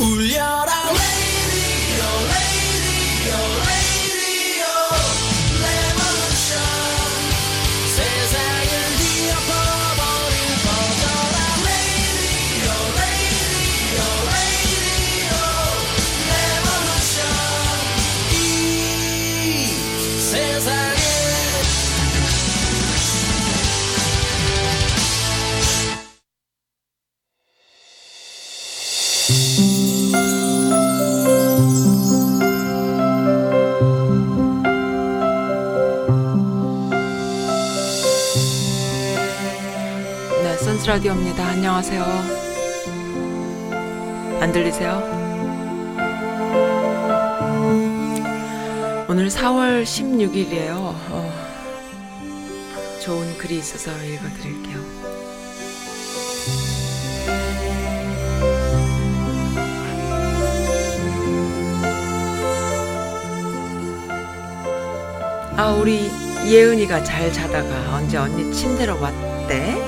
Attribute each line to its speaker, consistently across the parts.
Speaker 1: 울려
Speaker 2: 라디오입니다. 안녕하세요. 안 들리세요? 오늘 4월 16일이에요. 어, 좋은 글이 있어서 읽어드릴게요. 아, 우리 예은이가 잘 자다가 언제 언니 침대로 왔대?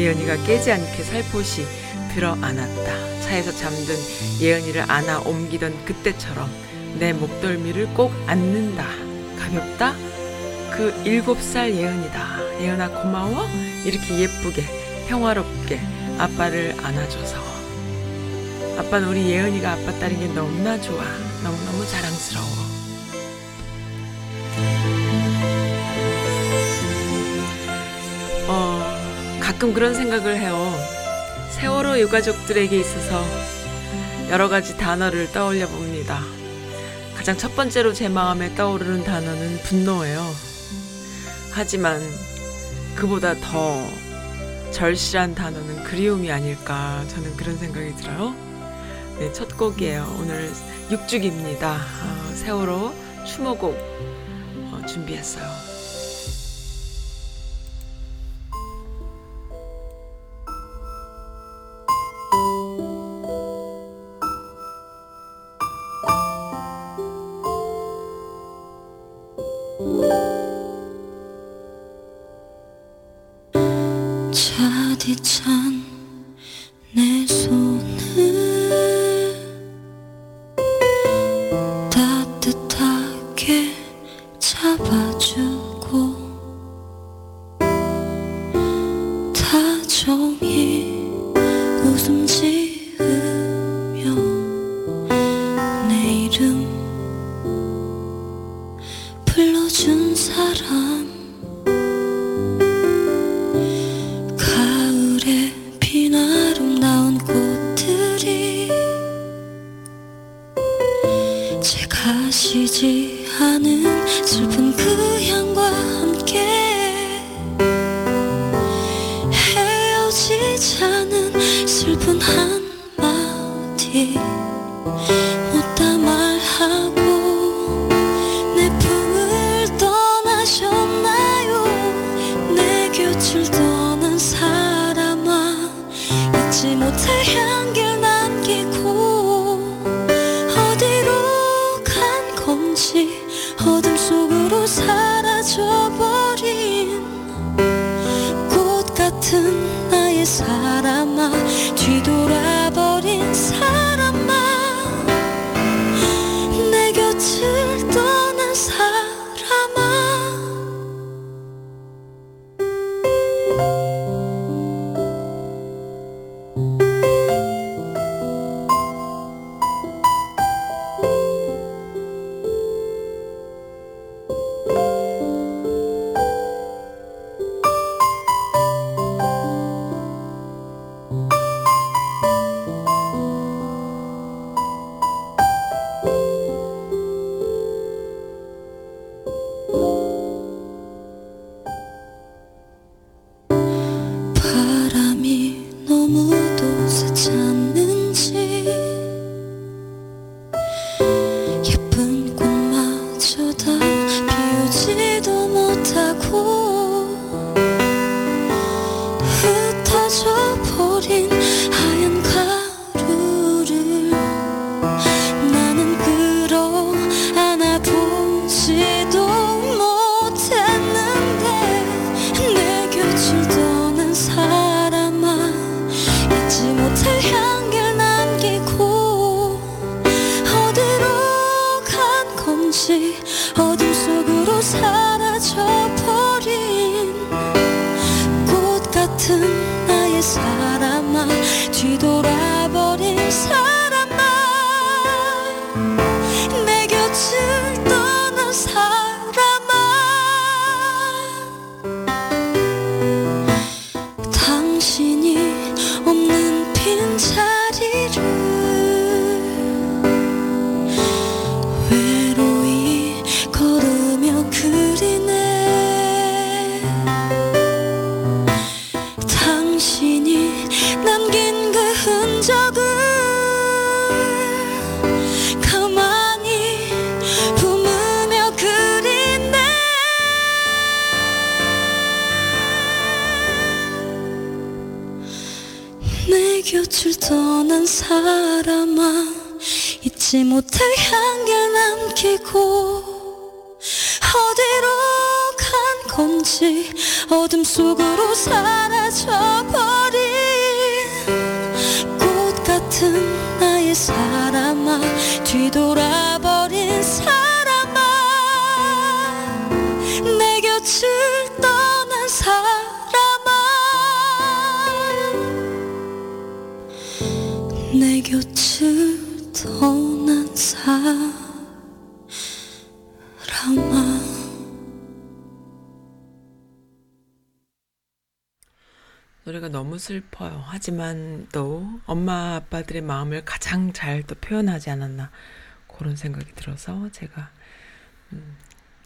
Speaker 2: 예은이가 깨지 않게 살포시 들어 안았다. 차에서 잠든 예은이를 안아 옮기던 그때처럼 내 목덜미를 꼭 안는다. 가볍다? 그 일곱 살 예은이다. 예은아 고마워? 이렇게 예쁘게 평화롭게 아빠를 안아줘서. 아빠는 우리 예은이가 아빠 딸인 게 너무나 좋아. 너무너무 자랑스러워. 가끔 그런 생각을 해요. 세월호 유가족들에게 있어서 여러 가지 단어를 떠올려 봅니다. 가장 첫 번째로 제 마음에 떠오르는 단어는 분노예요. 하지만 그보다 더 절실한 단어는 그리움이 아닐까 저는 그런 생각이 들어요. 네, 첫 곡이에요. 오늘 6주기입니다. 아, 세월호 추모곡 어, 준비했어요.
Speaker 3: 사 남기고 어디로 간 건지 어둠 속으로 사라져버린 꽃 같은 나의 사람아 뒤돌아버린 사람아. 내 곁을 떠난 사람아. 내 곁을 떠난 사람아
Speaker 2: 너무 슬퍼요. 하지만 또 엄마 아빠들의 마음을 가장 잘 또 표현하지 않았나 그런 생각이 들어서 제가 음,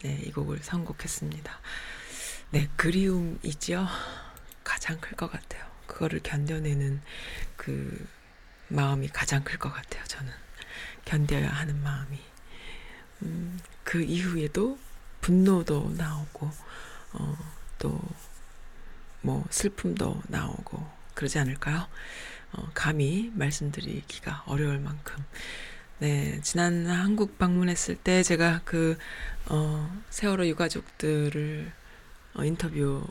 Speaker 2: 네, 이 곡을 선곡했습니다. 네, 그리움이죠. 가장 클 것 같아요. 그거를 견뎌내는 그 마음이 가장 클 것 같아요. 저는 견뎌야 하는 마음이 음, 그 이후에도 분노도 나오고 어, 또 뭐 슬픔도 나오고 그러지 않을까요? 어, 감히 말씀드리기가 어려울 만큼. 네, 지난 한국 방문했을 때 제가 그 어, 세월호 유가족들을 어, 인터뷰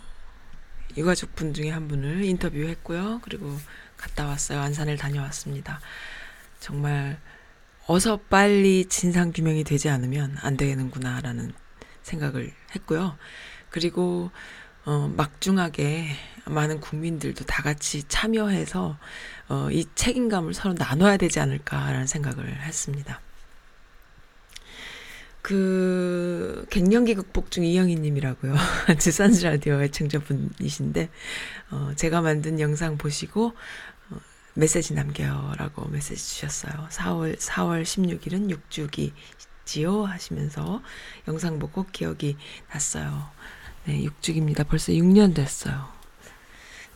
Speaker 2: 유가족 분 중에 한 분을 인터뷰했고요. 그리고 갔다 왔어요. 안산을 다녀왔습니다. 정말 어서 빨리 진상 규명이 되지 않으면 안 되는구나라는 생각을 했고요. 그리고 어, 막중하게 많은 국민들도 다 같이 참여해서 어, 이 책임감을 서로 나눠야 되지 않을까라는 생각을 했습니다. 그 갱년기 극복 중 이영희님이라고요. 지산스 라디오 애청자분이신데 어, 제가 만든 영상 보시고 어, 메시지 남겨요라고 메시지 주셨어요. 4월 4월 16일은 6주기지요 하시면서 영상 보고 기억이 났어요. 네, 6주기입니다. 벌써 6년 됐어요.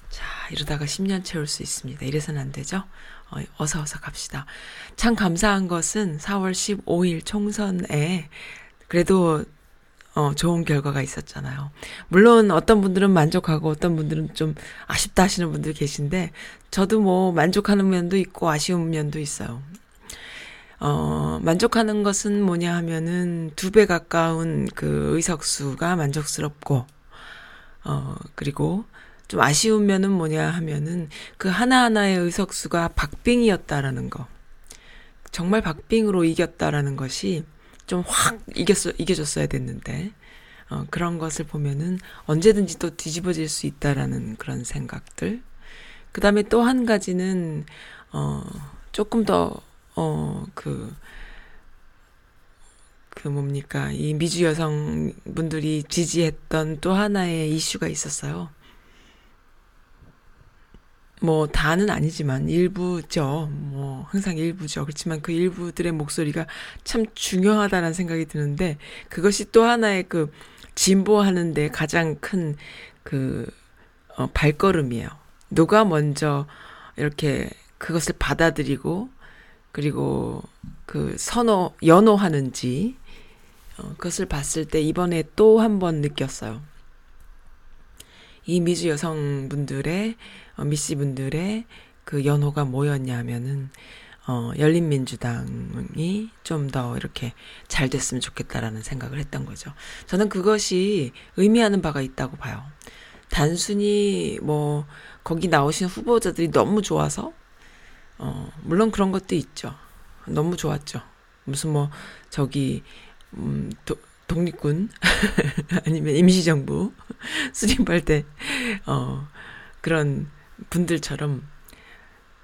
Speaker 2: 자, 이러다가 10년 채울 수 있습니다. 이래서는 안 되죠? 어, 어서 어서 갑시다. 참 감사한 것은 4월 15일 총선에 그래도 어, 좋은 결과가 있었잖아요. 물론 어떤 분들은 만족하고 어떤 분들은 좀 아쉽다 하시는 분들 계신데 저도 뭐 만족하는 면도 있고 아쉬운 면도 있어요. 어, 만족하는 것은 뭐냐 하면은 두 배 가까운 그 의석수가 만족스럽고, 어, 그리고 좀 아쉬운 면은 뭐냐 하면은 그 하나하나의 의석수가 박빙이었다라는 거. 정말 박빙으로 이겼다라는 것이 좀 확 이겼어, 이겨줬어야 됐는데, 어, 그런 것을 보면은 언제든지 또 뒤집어질 수 있다라는 그런 생각들. 그 다음에 또 한 가지는, 어, 조금 더, 어, 그, 그 뭡니까. 이 미주 여성분들이 지지했던 또 하나의 이슈가 있었어요. 뭐 다는 아니지만 일부죠. 뭐 항상 일부죠. 그렇지만 그 일부들의 목소리가 참 중요하다는 생각이 드는데 그것이 또 하나의 그 진보하는데 가장 큰 그 어, 발걸음이에요. 누가 먼저 이렇게 그것을 받아들이고 그리고 그 선호 연호하는지 어, 그것을 봤을 때 이번에 또 한 번 느꼈어요. 이 미주 여성분들의 어, 미씨 분들의 그 연호가 뭐였냐면은 어, 열린민주당이 좀 더 이렇게 잘 됐으면 좋겠다라는 생각을 했던 거죠. 저는 그것이 의미하는 바가 있다고 봐요. 단순히 뭐 거기 나오신 후보자들이 너무 좋아서 어, 물론 그런 것도 있죠. 너무 좋았죠. 무슨 뭐 저기 음, 도, 독립군 아니면 임시정부 수립할 때 어, 그런 분들처럼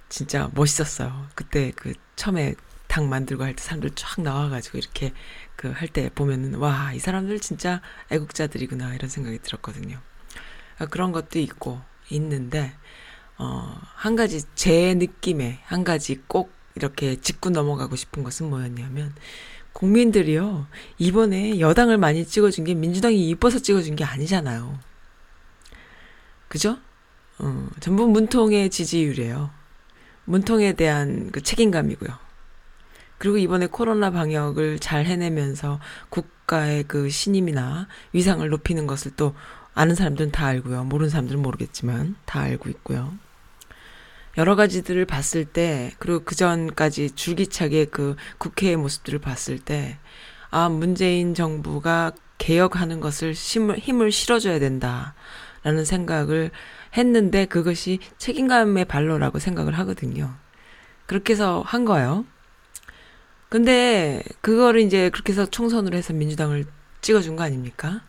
Speaker 2: 진짜 멋있었어요. 그때 그 처음에 당 만들고 할 때 사람들 쫙 나와가지고 이렇게 그 할 때 보면은 와 이 사람들 진짜 애국자들이구나 이런 생각이 들었거든요. 아, 그런 것도 있고 있는데 어, 한 가지 제 느낌에 한 가지 꼭 이렇게 짚고 넘어가고 싶은 것은 뭐였냐면 국민들이요 이번에 여당을 많이 찍어준 게 민주당이 이뻐서 찍어준 게 아니잖아요. 그죠? 어, 전부 문통의 지지율이에요. 문통에 대한 그 책임감이고요. 그리고 이번에 코로나 방역을 잘 해내면서 국가의 그 신임이나 위상을 높이는 것을 또 아는 사람들은 다 알고요. 모르는 사람들은 모르겠지만 다 알고 있고요. 여러 가지들을 봤을 때, 그리고 그 전까지 줄기차게 그 국회의 모습들을 봤을 때, 아, 문재인 정부가 개혁하는 것을 힘을, 힘을 실어줘야 된다. 라는 생각을 했는데 그것이 책임감의 발로라고 생각을 하거든요. 그렇게 해서 한 거예요. 근데 그거를 이제 그렇게 해서 총선으로 해서 민주당을 찍어준 거 아닙니까?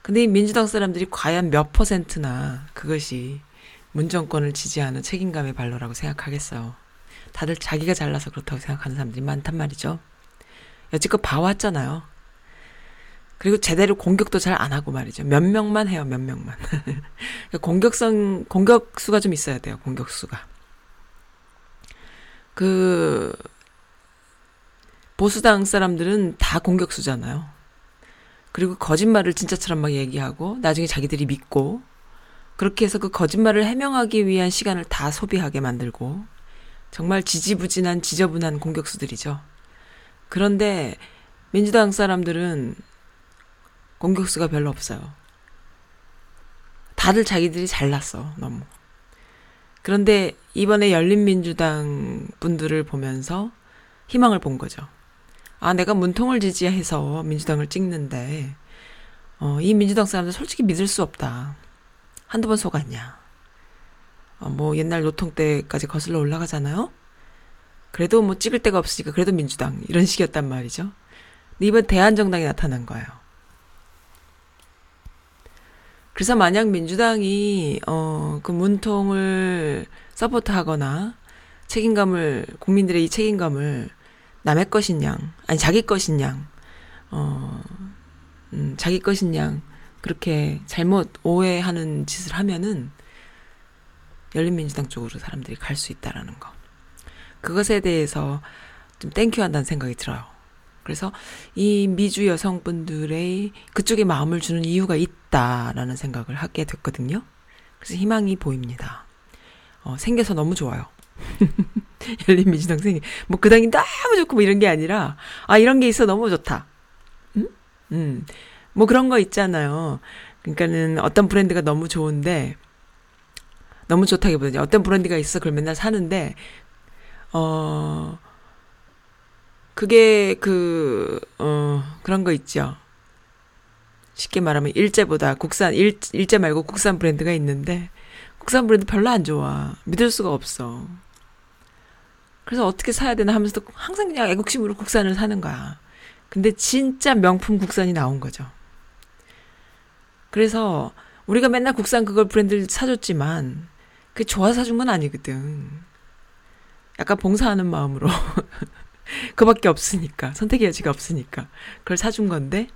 Speaker 2: 근데 이 민주당 사람들이 과연 몇 퍼센트나 그것이 문정권을 지지하는 책임감의 발로라고 생각하겠어요. 다들 자기가 잘나서 그렇다고 생각하는 사람들이 많단 말이죠. 여지껏 봐왔잖아요. 그리고 제대로 공격도 잘 안 하고 말이죠. 몇 명만 해요, 몇 명만. 그러니까 공격성, 공격수가 좀 있어야 돼요, 공격수가. 그, 보수당 사람들은 다 공격수잖아요. 그리고 거짓말을 진짜처럼 막 얘기하고, 나중에 자기들이 믿고, 그렇게 해서 그 거짓말을 해명하기 위한 시간을 다 소비하게 만들고, 정말 지지부진한 지저분한 공격수들이죠. 그런데 민주당 사람들은 공격수가 별로 없어요. 다들 자기들이 잘났어, 너무. 그런데 이번에 열린민주당 분들을 보면서 희망을 본 거죠. 아, 내가 문통을 지지해서 민주당을 찍는데, 어, 이 민주당 사람들 솔직히 믿을 수 없다. 한두 번 속았냐. 어, 뭐 옛날 노통 때까지 거슬러 올라가잖아요? 그래도 뭐 찍을 데가 없으니까 그래도 민주당. 이런 식이었단 말이죠. 근데 이번 대한정당이 나타난 거예요. 그래서 만약 민주당이 어 그 문통을 서포트하거나 책임감을 국민들의 이 책임감을 남의 것인 양 아니 자기 것인 양 어 음, 자기 것인 양 그렇게 잘못 오해하는 짓을 하면은 열린민주당 쪽으로 사람들이 갈 수 있다라는 거 그것에 대해서 좀 땡큐한다는 생각이 들어요. 그래서 이 미주 여성분들의 그쪽에 마음을 주는 이유가 있다라는 생각을 하게 됐거든요. 그래서 희망이 보입니다. 어, 생겨서 너무 좋아요. 열린민주당 생이 뭐 그 당이 너무 좋고 뭐 이런 게 아니라 아 이런 게 있어 너무 좋다. 음, 음, 뭐 그런 거 있잖아요. 그러니까는 어떤 브랜드가 너무 좋은데 너무 좋다기보다는 어떤 브랜드가 있어 그걸 맨날 사는데 어 그게 그, 어, 그런 거 있죠. 쉽게 말하면 일제보다 국산, 일, 일제 말고 국산 브랜드가 있는데, 국산 브랜드 별로 안 좋아. 믿을 수가 없어. 그래서 어떻게 사야 되나 하면서도 항상 그냥 애국심으로 국산을 사는 거야. 근데 진짜 명품 국산이 나온 거죠. 그래서 우리가 맨날 국산 그걸 브랜드를 사줬지만, 그게 좋아서 사준 건 아니거든. 약간 봉사하는 마음으로. 그밖에 없으니까 선택의 여지가 없으니까 그걸 사준 건데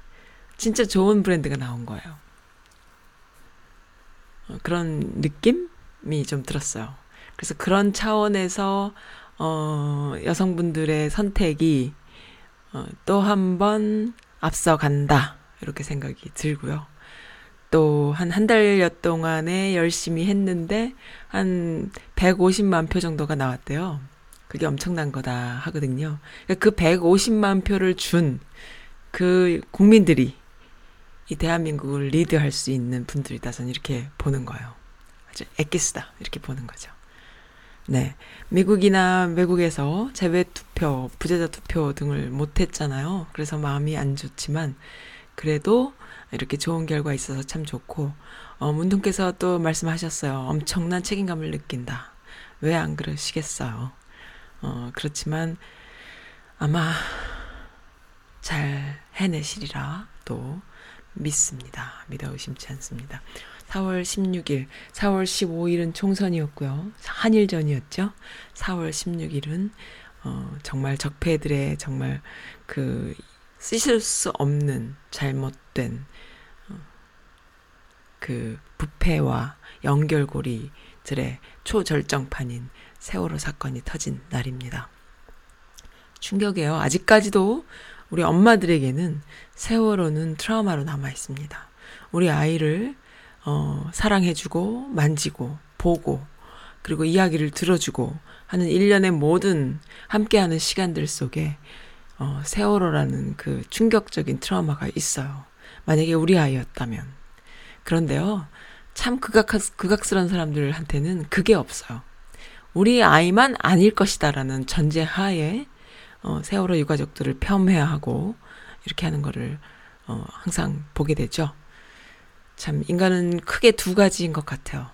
Speaker 2: 진짜 좋은 브랜드가 나온 거예요. 어, 그런 느낌이 좀 들었어요. 그래서 그런 차원에서 어, 여성분들의 선택이 어, 또 한 번 앞서간다 이렇게 생각이 들고요. 또 한 한 달여 동안에 열심히 했는데 한 150만 표 정도가 나왔대요. 그게 엄청난 거다 하거든요. 그러니까 그 150만 표를 준 그 국민들이 이 대한민국을 리드할 수 있는 분들이다. 저는 이렇게 보는 거예요. 아주 엑기스다. 이렇게 보는 거죠. 네. 미국이나 외국에서 제외 투표, 부재자 투표 등을 못 했잖아요. 그래서 마음이 안 좋지만, 그래도 이렇게 좋은 결과 있어서 참 좋고, 어, 문동께서 또 말씀하셨어요. 엄청난 책임감을 느낀다. 왜 안 그러시겠어요? 어, 그렇지만 아마 잘 해내시리라 또 믿습니다. 믿어 의심치 않습니다. 4월 16일, 4월 15일은 총선이었고요. 한일전이었죠. 4월 16일은 어, 정말 적폐들의 정말 그 쓰실 수 없는 잘못된 어, 그 부패와 연결고리들의 초절정판인 세월호 사건이 터진 날입니다. 충격이에요. 아직까지도 우리 엄마들에게는 세월호는 트라우마로 남아 있습니다. 우리 아이를 어, 사랑해주고 만지고 보고 그리고 이야기를 들어주고 하는 일련의 모든 함께하는 시간들 속에 어, 세월호라는 그 충격적인 트라우마가 있어요. 만약에 우리 아이였다면. 그런데요, 참 극악, 극악스러운 사람들한테는 그게 없어요. 우리 아이만 아닐 것이다라는 전제 하에 어, 세월호 유가족들을 폄훼하고 이렇게 하는 거를 어, 항상 보게 되죠. 참 인간은 크게 두 가지인 것 같아요.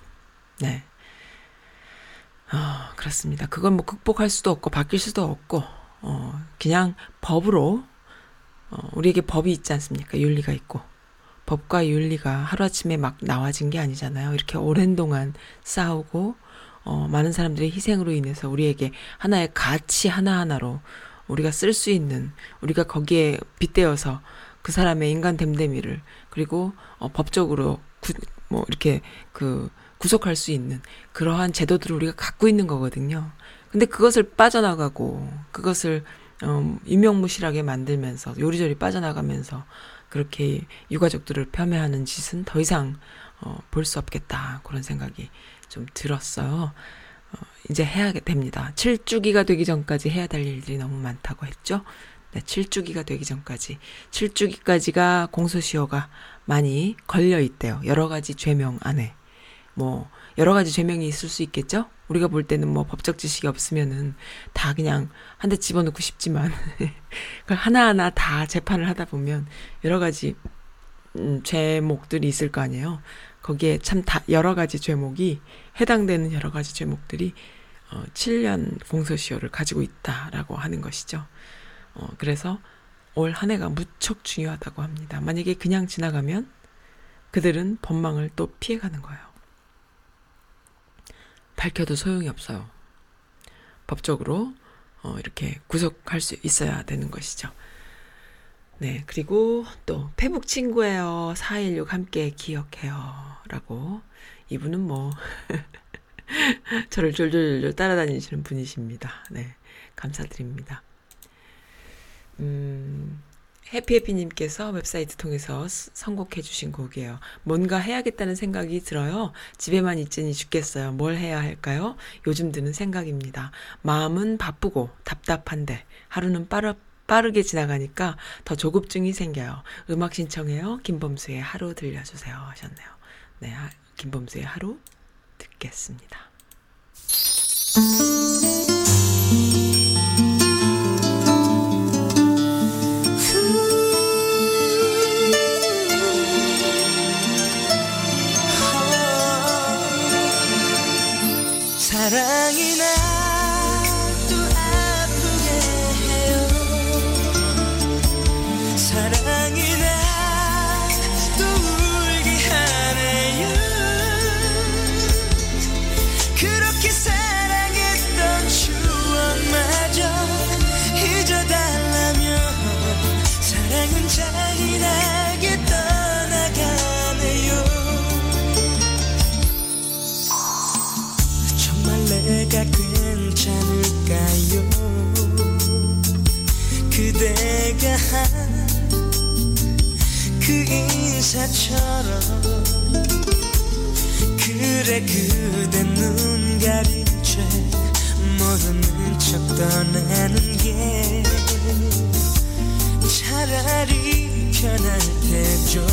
Speaker 2: 네. 어, 그렇습니다. 그건 뭐 극복할 수도 없고 바뀔 수도 없고 어, 그냥 법으로 어, 우리에게 법이 있지 않습니까? 윤리가 있고 법과 윤리가 하루아침에 막 나와진 게 아니잖아요. 이렇게 오랜 동안 싸우고 어, 많은 사람들의 희생으로 인해서 우리에게 하나의 가치 하나하나로 우리가 쓸 수 있는 우리가 거기에 빗대어서 그 사람의 인간 됨됨이를 그리고 어, 법적으로 구, 뭐 이렇게 그 구속할 수 있는 그러한 제도들을 우리가 갖고 있는 거거든요. 근데 그것을 빠져나가고 그것을 음, 유명무실하게 만들면서 요리조리 빠져나가면서 그렇게 유가족들을 폄훼하는 짓은 더 이상 어, 볼 수 없겠다 그런 생각이 좀 들었어요. 어, 이제 해야 됩니다. 7주기가 되기 전까지 해야 될 일들이 너무 많다고 했죠. 네, 7주기가 되기 전까지 7주기까지가 공소시효가 많이 걸려 있대요. 여러 가지 죄명 안에 뭐 여러 가지 죄명이 있을 수 있겠죠. 우리가 볼 때는 뭐 법적 지식이 없으면은 다 그냥 한 대 집어넣고 싶지만 그걸 하나하나 다 재판을 하다 보면 여러 가지 음, 죄목들이 있을 거 아니에요. 거기에 참 다 여러 가지 죄목이 해당되는 여러 가지 죄목들이 어 7년 공소시효를 가지고 있다라고 하는 것이죠. 어 그래서 올 한 해가 무척 중요하다고 합니다. 만약에 그냥 지나가면 그들은 법망을 또 피해가는 거예요. 밝혀도 소용이 없어요. 법적으로 어, 이렇게 구속할 수 있어야 되는 것이죠. 네, 그리고 또 페북 친구예요. 416 함께 기억해요. 라고 이분은 뭐 저를 졸졸졸 따라다니시는 분이십니다. 네, 감사드립니다. 음, 해피해피님께서 웹사이트 통해서 선곡해 주신 곡이에요. 뭔가 해야겠다는 생각이 들어요. 집에만 있으니 죽겠어요. 뭘 해야 할까요? 요즘 드는 생각입니다. 마음은 바쁘고 답답한데 하루는 빠르, 빠르게 지나가니까 더 조급증이 생겨요. 음악 신청해요. 김범수의 하루 들려주세요. 하셨네요. 네, 김범수의 하루 듣겠습니다.
Speaker 4: 사랑 그대가 한그 인사처럼 그래 그대 눈 가린 채 모르는 척 떠나는 게 차라리 편할 테죠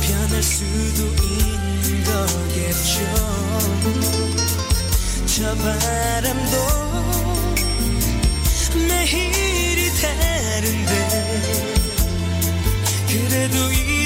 Speaker 4: 변할 수도 있는 거겠죠 저 바람도 매일이 다른데 그래도 이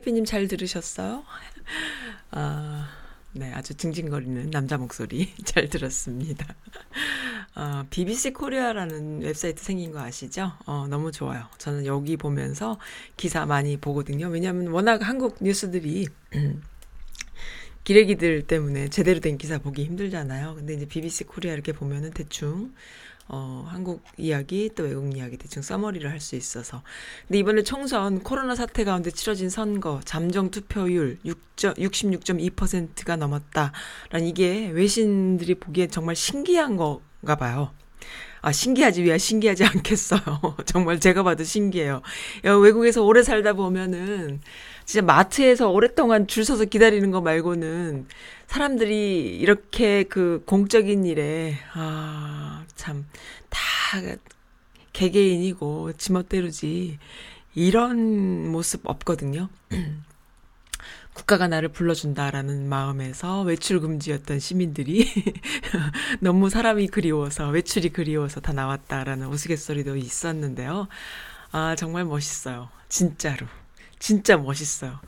Speaker 2: 해피해피님 잘 들으셨어요? 아, 네, 아주 징징거리는 남자 목소리 잘 들었습니다. 어, BBC 코리아라는 웹사이트 생긴 거 아시죠? 어, 너무 좋아요. 저는 여기 보면서 기사 많이 보거든요. 왜냐하면 워낙 한국 뉴스들이 기레기들 때문에 제대로 된 기사 보기 힘들잖아요. 근데 이제 BBC 코리아 이렇게 보면은 대충 어, 한국 이야기 또 외국 이야기 대충 summary를 할 수 있어서. 근데 이번에 총선 코로나 사태 가운데 치러진 선거 잠정 투표율 66.2%가 넘었다라는 이게 외신들이 보기엔 정말 신기한 건가 봐요. 아, 신기하지, 왜 신기하지 않겠어요. 정말 제가 봐도 신기해요. 야, 외국에서 오래 살다 보면은, 진짜 마트에서 오랫동안 줄 서서 기다리는 거 말고는, 사람들이 이렇게 그 공적인 일에, 아, 참, 다 개개인이고, 지멋대로지, 이런 모습 없거든요. 국가가 나를 불러준다라는 마음에서 외출 금지였던 시민들이 너무 사람이 그리워서 외출이 그리워서 다 나왔다라는 우스갯소리도 있었는데요. 아, 정말 멋있어요. 진짜로. 진짜 멋있어요.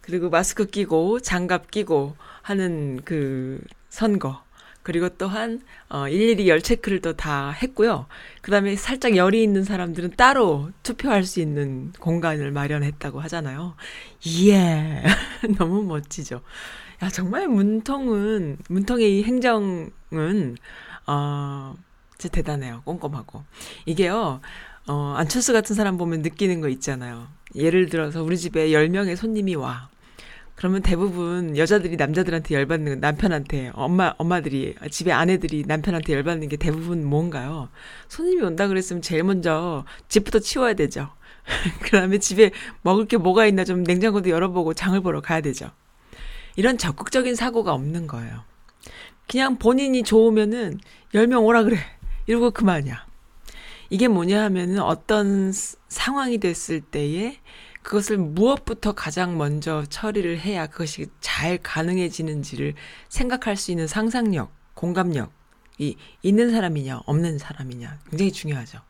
Speaker 2: 그리고 마스크 끼고 장갑 끼고 하는 그 선거. 그리고 또한 어 일일이 열 체크를 또 다 했고요. 그다음에 살짝 열이 있는 사람들은 따로 투표할 수 있는 공간을 마련했다고 하잖아요. 예. 너무 멋지죠. 야, 정말 문통은 문통의 이 행정은 어 진짜 대단해요. 꼼꼼하고. 이게요. 어 안철수 같은 사람 보면 느끼는 거 있잖아요. 예를 들어서 우리 집에 10명의 손님이 와. 그러면 대부분 여자들이 남자들한테 열받는 남편한테 엄마 엄마들이 집에 아내들이 남편한테 열받는 게 대부분 뭔가요? 손님이 온다 그랬으면 제일 먼저 집부터 치워야 되죠. 그다음에 집에 먹을 게 뭐가 있나 좀 냉장고도 열어보고 장을 보러 가야 되죠. 이런 적극적인 사고가 없는 거예요. 그냥 본인이 좋으면은 10명 오라 그래. 이러고 그만이야. 이게 뭐냐 하면은 어떤 상황이 됐을 때에 그것을 무엇부터 가장 먼저 처리를 해야 그것이 잘 가능해지는지를 생각할 수 있는 상상력, 공감력이 있는 사람이냐, 없는 사람이냐 굉장히 중요하죠.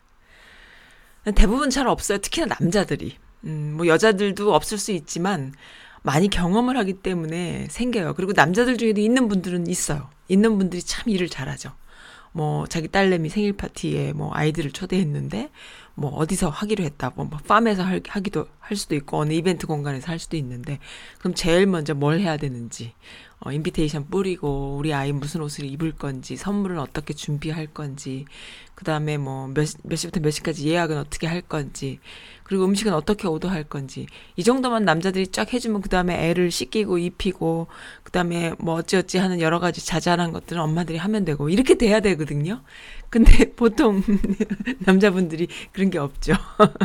Speaker 2: 대부분 잘 없어요. 특히나 남자들이. 음, 뭐 여자들도 없을 수 있지만 많이 경험을 하기 때문에 생겨요. 그리고 남자들 중에도 있는 분들은 있어요. 있는 분들이 참 일을 잘하죠. 뭐 자기 딸내미 생일 파티에 뭐 아이들을 초대했는데 뭐 어디서 하기로 했다. 뭐 팜에서 할, 하기도 할 수도 있고 어느 이벤트 공간에서 할 수도 있는데 그럼 제일 먼저 뭘 해야 되는지 어 인비테이션 뿌리고 우리 아이 무슨 옷을 입을 건지 선물은 어떻게 준비할 건지 그다음에 뭐 몇 몇 시부터 몇 시까지 예약은 어떻게 할 건지 그리고 음식은 어떻게 오더할 건지 이 정도만 남자들이 쫙 해주면 그 다음에 애를 씻기고 입히고 그 다음에 뭐 어찌어찌 하는 여러 가지 자잘한 것들은 엄마들이 하면 되고 이렇게 돼야 되거든요. 근데 보통 남자분들이 그런 게 없죠.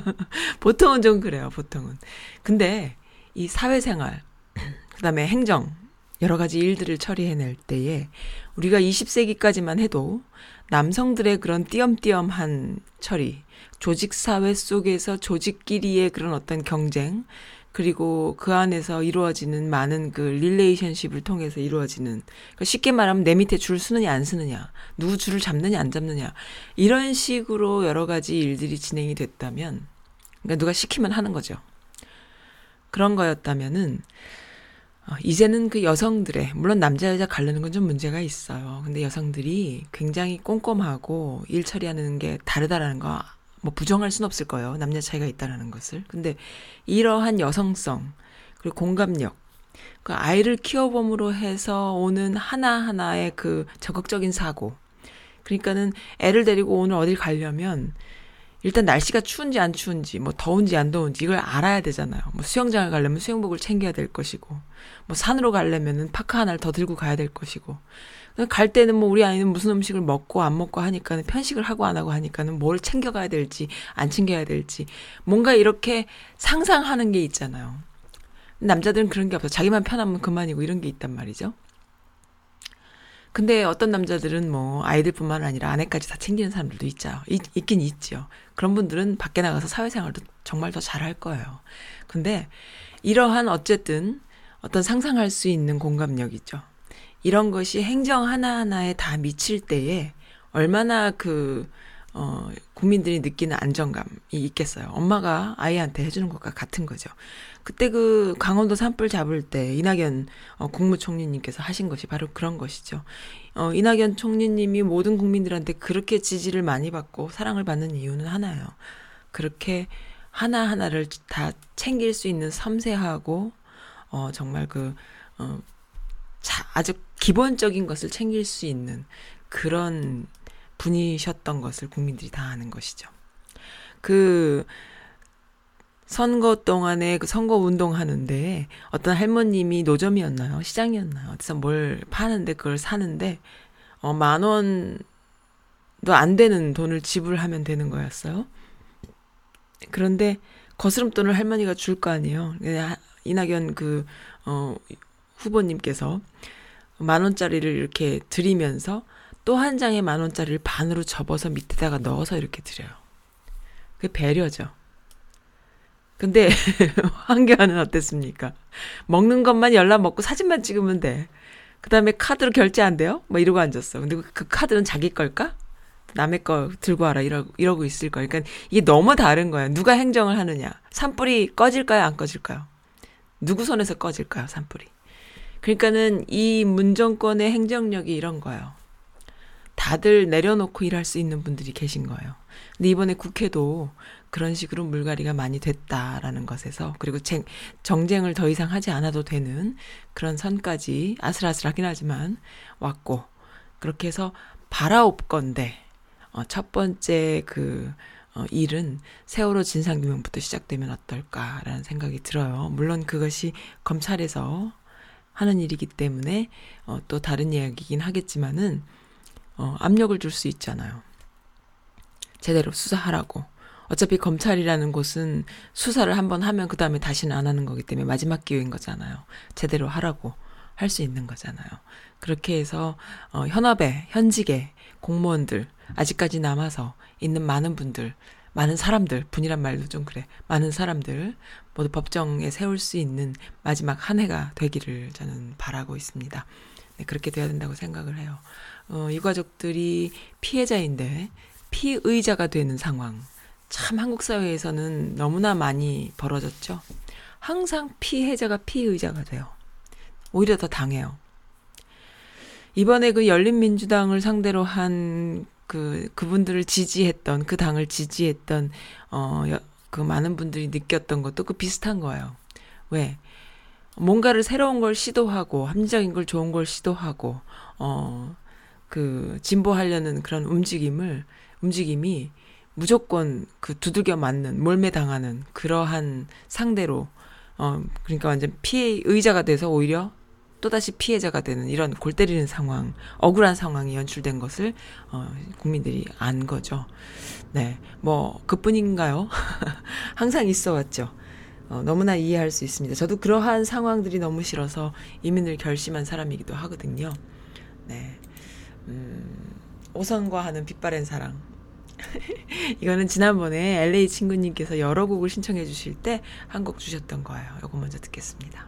Speaker 2: 보통은 좀 그래요. 보통은. 근데 이 사회생활 그 다음에 행정 여러 가지 일들을 처리해낼 때에 우리가 20세기까지만 해도 남성들의 그런 띄엄띄엄한 처리, 조직 사회 속에서 조직끼리의 그런 어떤 경쟁, 그리고 그 안에서 이루어지는 많은 그 relationship을 통해서 이루어지는 그러니까 쉽게 말하면 내 밑에 줄 서느냐 안 서느냐 누구 줄을 잡느냐 안 잡느냐 이런 식으로 여러 가지 일들이 진행이 됐다면 그러니까 누가 시키면 하는 거죠 그런 거였다면은 어, 이제는 그 여성들의 물론 남자 여자 가르는 건 좀 문제가 있어요. 근데 여성들이 굉장히 꼼꼼하고 일 처리하는 게 다르다라는 거 뭐 부정할 수는 없을 거예요. 남녀 차이가 있다라는 것을. 근데 이러한 여성성 그리고 공감력 그 아이를 키워봄으로 해서 오는 하나하나의 그 적극적인 사고 그러니까는 애를 데리고 오늘 어딜 가려면 일단 날씨가 추운지 안 추운지, 뭐 더운지 안 더운지 이걸 알아야 되잖아요. 뭐 수영장을 가려면 수영복을 챙겨야 될 것이고, 뭐 산으로 가려면은 파카 하나를 더 들고 가야 될 것이고, 갈 때는 뭐 우리 아이는 무슨 음식을 먹고 안 먹고 하니까는 편식을 하고 안 하고 하니까는 뭘 챙겨가야 될지 안 챙겨야 될지 뭔가 이렇게 상상하는 게 있잖아요. 남자들은 그런 게 없어. 자기만 편하면 그만이고 이런 게 있단 말이죠. 근데 어떤 남자들은 뭐 아이들뿐만 아니라 아내까지 다 챙기는 사람들도 있죠. 있, 있긴 있죠. 그런 분들은 밖에 나가서 사회생활도 정말 더 잘할 거예요. 근데 이러한 어쨌든 어떤 상상할 수 있는 공감력이죠. 이런 것이 행정 하나하나에 다 미칠 때에 얼마나 그, 어, 국민들이 느끼는 안정감이 있겠어요. 엄마가 아이한테 해주는 것과 같은 거죠. 그때 그 강원도 산불 잡을 때 이낙연 어, 국무총리님께서 하신 것이 바로 그런 것이죠. 어, 이낙연 총리님이 모든 국민들한테 그렇게 지지를 많이 받고 사랑을 받는 이유는 하나예요. 그렇게 하나하나를 다 챙길 수 있는 섬세하고, 어, 정말 그, 어, 자, 아주 기본적인 것을 챙길 수 있는 그런 분이셨던 것을 국민들이 다 아는 것이죠. 그, 선거 동안에 그 선거 운동 하는데 어떤 할머님이 노점이었나요? 시장이었나요? 어디서 뭘 파는데 그걸 사는데 어, 만 원도 안 되는 돈을 지불하면 되는 거였어요. 그런데 거스름돈을 할머니가 줄 거 아니에요. 이낙연 그, 어, 후보님께서 만 원짜리를 이렇게 드리면서 또 한 장의 만 원짜리를 반으로 접어서 밑에다가 넣어서 이렇게 드려요. 그게 배려죠. 근데 황교안은 어땠습니까? 먹는 것만 열라 먹고 사진만 찍으면 돼. 그 다음에 카드로 결제 안 돼요? 뭐 이러고 앉았어. 근데 그 카드는 자기 걸까? 남의 거 들고 와라 이러고, 이러고 있을 거야. 그러니까 이게 너무 다른 거야. 누가 행정을 하느냐. 산불이 꺼질까요? 안 꺼질까요? 누구 손에서 꺼질까요? 산불이. 그러니까는 이 문정권의 행정력이 이런 거예요. 다들 내려놓고 일할 수 있는 분들이 계신 거예요. 근데 이번에 국회도 그런 식으로 물갈이가 많이 됐다라는 것에서 그리고 쟁, 정쟁을 더 이상 하지 않아도 되는 그런 선까지 아슬아슬하긴 하지만 왔고 그렇게 해서 바라옵 건데 어, 첫 번째 그 어, 일은 세월호 진상규명부터 시작되면 어떨까라는 생각이 들어요. 물론 그것이 검찰에서 하는 일이기 때문에 어, 또 다른 이야기긴 하겠지만은 어, 압력을 줄 수 있잖아요. 제대로 수사하라고. 어차피 검찰이라는 곳은 수사를 한번 하면 그 다음에 다시는 안 하는 거기 때문에 마지막 기회인 거잖아요. 제대로 하라고 할 수 있는 거잖아요. 그렇게 해서 어, 현업에 현직에 공무원들 아직까지 남아서 있는 많은 분들 많은 사람들 분이란 말도 좀 그래 많은 사람들 모두 법정에 세울 수 있는 마지막 한 해가 되기를 저는 바라고 있습니다. 네, 그렇게 돼야 된다고 생각을 해요. 어, 이 가족들이 피해자인데 피의자가 되는 상황 참 한국 사회에서는 너무나 많이 벌어졌죠. 항상 피해자가 피의자가 돼요. 오히려 더 당해요.
Speaker 4: 이번에 그 열린민주당을 상대로 한 그, 그분들을 지지했던, 그 당을 지지했던, 어, 여, 그 많은 분들이 느꼈던 것도 그 비슷한 거예요. 왜? 뭔가를 새로운 걸 시도하고, 합리적인 걸 좋은 걸 시도하고, 어, 그, 진보하려는 그런 움직임을, 움직임이 무조건 그 두들겨 맞는, 몰매 당하는 그러한 상대로, 어, 그러니까 완전 피해, 의자가 돼서 오히려 또다시 피해자가 되는 이런 골 때리는 상황, 억울한 상황이 연출된 것을 어, 국민들이 안 거죠. 네, 뭐 그뿐인가요? 항상 있어 왔죠. 어, 너무나 이해할 수 있습니다. 저도 그러한 상황들이 너무 싫어서 이민을 결심한 사람이기도 하거든요. 네, 음, 오선과 하는 빛바랜 사랑. 이거는 지난번에 LA 친구님께서 여러 곡을 신청해 주실 때 한 곡 주셨던 거예요. 요거 먼저 듣겠습니다.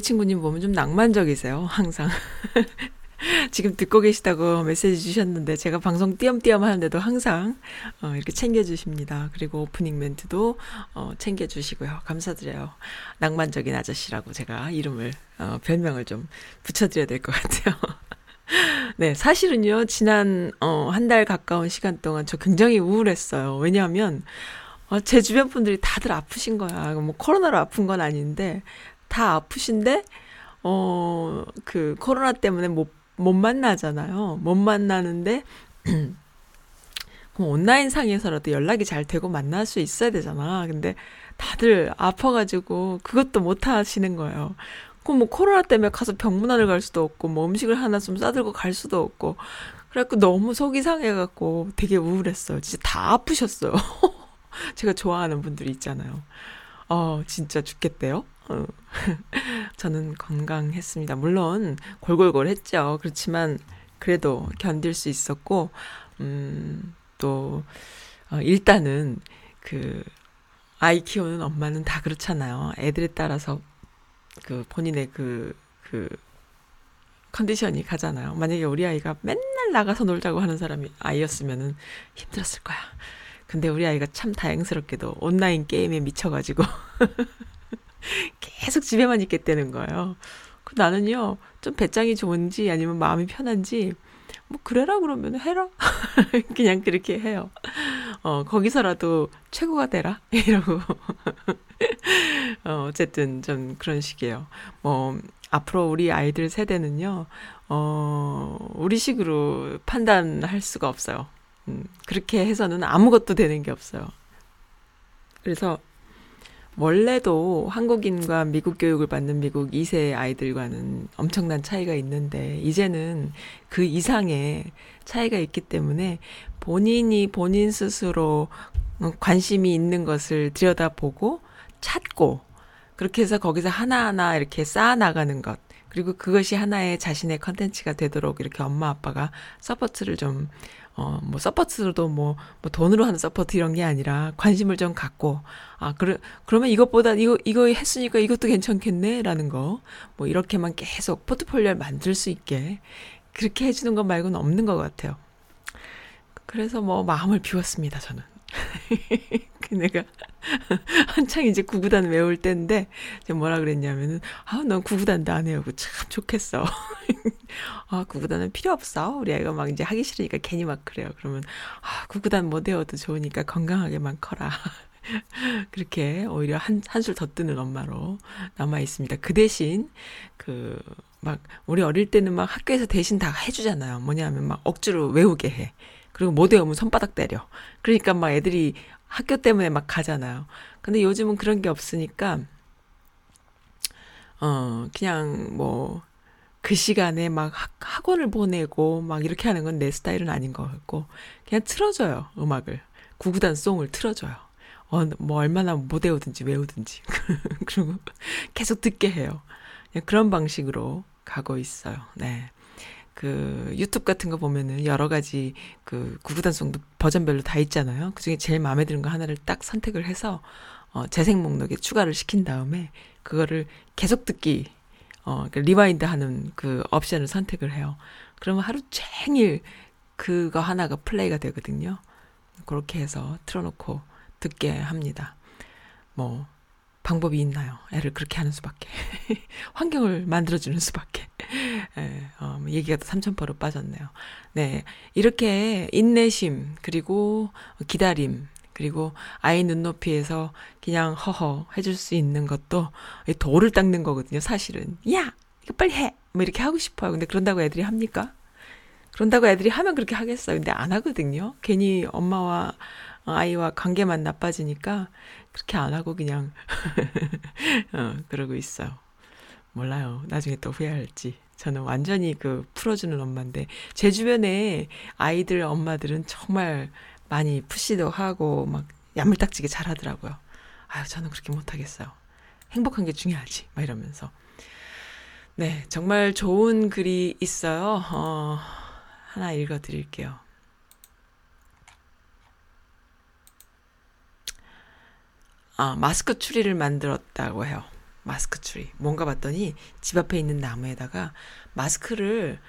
Speaker 4: LA 친구님 보면 좀 낭만적이세요, 항상. 지금 듣고 계시다고 메시지 주셨는데 제가 방송 띄엄띄엄 하는데도 항상 어, 이렇게 챙겨주십니다. 그리고 오프닝 멘트도 어, 챙겨주시고요. 감사드려요. 낭만적인 아저씨라고 제가 이름을 어, 별명을 좀 붙여드려야 될 것 같아요.
Speaker 2: 네, 사실은요, 지난, 어, 한 달 가까운 시간 동안 저 굉장히 우울했어요. 왜냐하면, 어, 제 주변 분들이 다들 아프신 거야. 뭐, 코로나로 아픈 건 아닌데, 다 아프신데, 어, 그, 코로나 때문에 못, 못 만나잖아요. 못 만나는데, 온라인 상에서라도 연락이 잘 되고 만날 수 있어야 되잖아. 근데 다들 아파가지고 그것도 못 하시는 거예요. 그럼 뭐 코로나 때문에 가서 병문안을 갈 수도 없고 뭐 음식을 하나 좀 싸들고 갈 수도 없고 그래갖고 너무 속이 상해갖고 되게 우울했어요. 진짜 다 아프셨어요. 제가 좋아하는 분들이 있잖아요. 어, 진짜 죽겠대요. 어. 저는 건강했습니다. 물론 골골골 했죠. 그렇지만 그래도 견딜 수 있었고, 음, 또, 어, 일단은 그, 아이 키우는 엄마는 다 그렇잖아요. 애들에 따라서 그 본인의 그, 그, 컨디션이 가잖아요. 만약에 우리 아이가 맨날 나가서 놀자고 하는 사람이 아이였으면은 힘들었을 거야. 근데 우리 아이가 참 다행스럽게도 온라인 게임에 미쳐가지고 계속 집에만 있겠다는 거예요. 그 나는요, 좀 배짱이 좋은지 아니면 마음이 편한지, 뭐, 그래라 그러면 해라. 그냥 그렇게 해요. 어, 거기서라도 최고가 되라. 이러고. 어, 어쨌든 좀 그런 식이에요. 뭐, 앞으로 우리 아이들 세대는요, 어, 우리 식으로 판단할 수가 없어요. 음, 그렇게 해서는 아무것도 되는 게 없어요. 그래서 원래도 한국인과 미국 교육을 받는 미국 2세 아이들과는 엄청난 차이가 있는데 이제는 그 이상의 차이가 있기 때문에 본인이 본인 스스로 관심이 있는 것을 들여다보고 찾고 그렇게 해서 거기서 하나하나 이렇게 쌓아 나가는 것 그리고 그것이 하나의 자신의 컨텐츠가 되도록 이렇게 엄마 아빠가 support를 좀 어, 뭐, support도 뭐, 뭐, 돈으로 하는 support 이런 게 아니라 관심을 좀 갖고, 아, 그러, 그러면 이것보다 이거, 이거 했으니까 이것도 괜찮겠네? 라는 거, 뭐, 이렇게만 계속 포트폴리오를 만들 수 있게, 그렇게 해주는 것 말고는 없는 것 같아요. 그래서 뭐, 마음을 비웠습니다, 저는. 그 내가 한창 이제 구구단 외울 때인데 제가 뭐라 그랬냐면은 아 넌 구구단도 안 해요. 참 좋겠어. 아 구구단은 필요 없어. 우리 애가 막 이제 하기 싫으니까 괜히 막 그래요. 그러면 아 구구단 못 외워도 좋으니까 건강하게만 커라. 그렇게 오히려 한 한술 더 뜨는 엄마로 남아 있습니다. 그 대신 그 막 우리 어릴 때는 막 학교에서 대신 다 해주잖아요. 뭐냐면 막 억지로 외우게 해. 그리고 못 외우면 손바닥 때려. 그러니까 막 애들이 학교 때문에 막 가잖아요. 근데 요즘은 그런 게 없으니까, 어, 그냥 뭐, 그 시간에 막 학, 학원을 보내고 막 이렇게 하는 건 내 스타일은 아닌 것 같고, 그냥 틀어줘요, 음악을. 구구단 송을 틀어줘요. 어, 뭐 얼마나 못 외우든지 외우든지. 그리고 계속 듣게 해요. 그런 방식으로 가고 있어요. 네. 그 유튜브 같은 거 보면은 여러 가지 그 구구단송도 버전별로 다 있잖아요. 그 중에 제일 마음에 드는 거 하나를 딱 선택을 해서 어, 재생 목록에 추가를 시킨 다음에 그거를 계속 듣기 어, 그 rewind 하는 그 옵션을 선택을 해요. 그러면 하루 종일 그거 하나가 플레이가 되거든요. 그렇게 해서 틀어놓고 듣게 합니다. 뭐 방법이 있나요? 애를 그렇게 하는 수밖에. 환경을 만들어주는 수밖에. 예, 어, 뭐 얘기가 또 삼천포로 빠졌네요. 네. 이렇게 인내심, 그리고 기다림, 그리고 아이 눈높이에서 그냥 허허 해줄 수 있는 것도 돌을 닦는 거거든요, 사실은. 야! 이거 빨리 해! 뭐 이렇게 하고 싶어요. 근데 그런다고 애들이 합니까? 그런다고 애들이 하면 그렇게 하겠어요. 근데 안 하거든요. 괜히 엄마와 아이와 관계만 나빠지니까 그렇게 안 하고 그냥 어, 그러고 있어요. 몰라요. 나중에 또 후회할지. 저는 완전히 그 풀어주는 엄마인데 제 주변에 아이들 엄마들은 정말 많이 푸시도 하고 막 야물딱지게 잘하더라고요. 아유 저는 그렇게 못하겠어요. 행복한 게 중요하지. 막 이러면서 네 정말 좋은 글이 있어요. 어, 하나 읽어드릴게요. 아, 마스크 추리를 만들었다고 해요. 마스크 추리. 뭔가 봤더니 집 앞에 있는 나무에다가 마스크를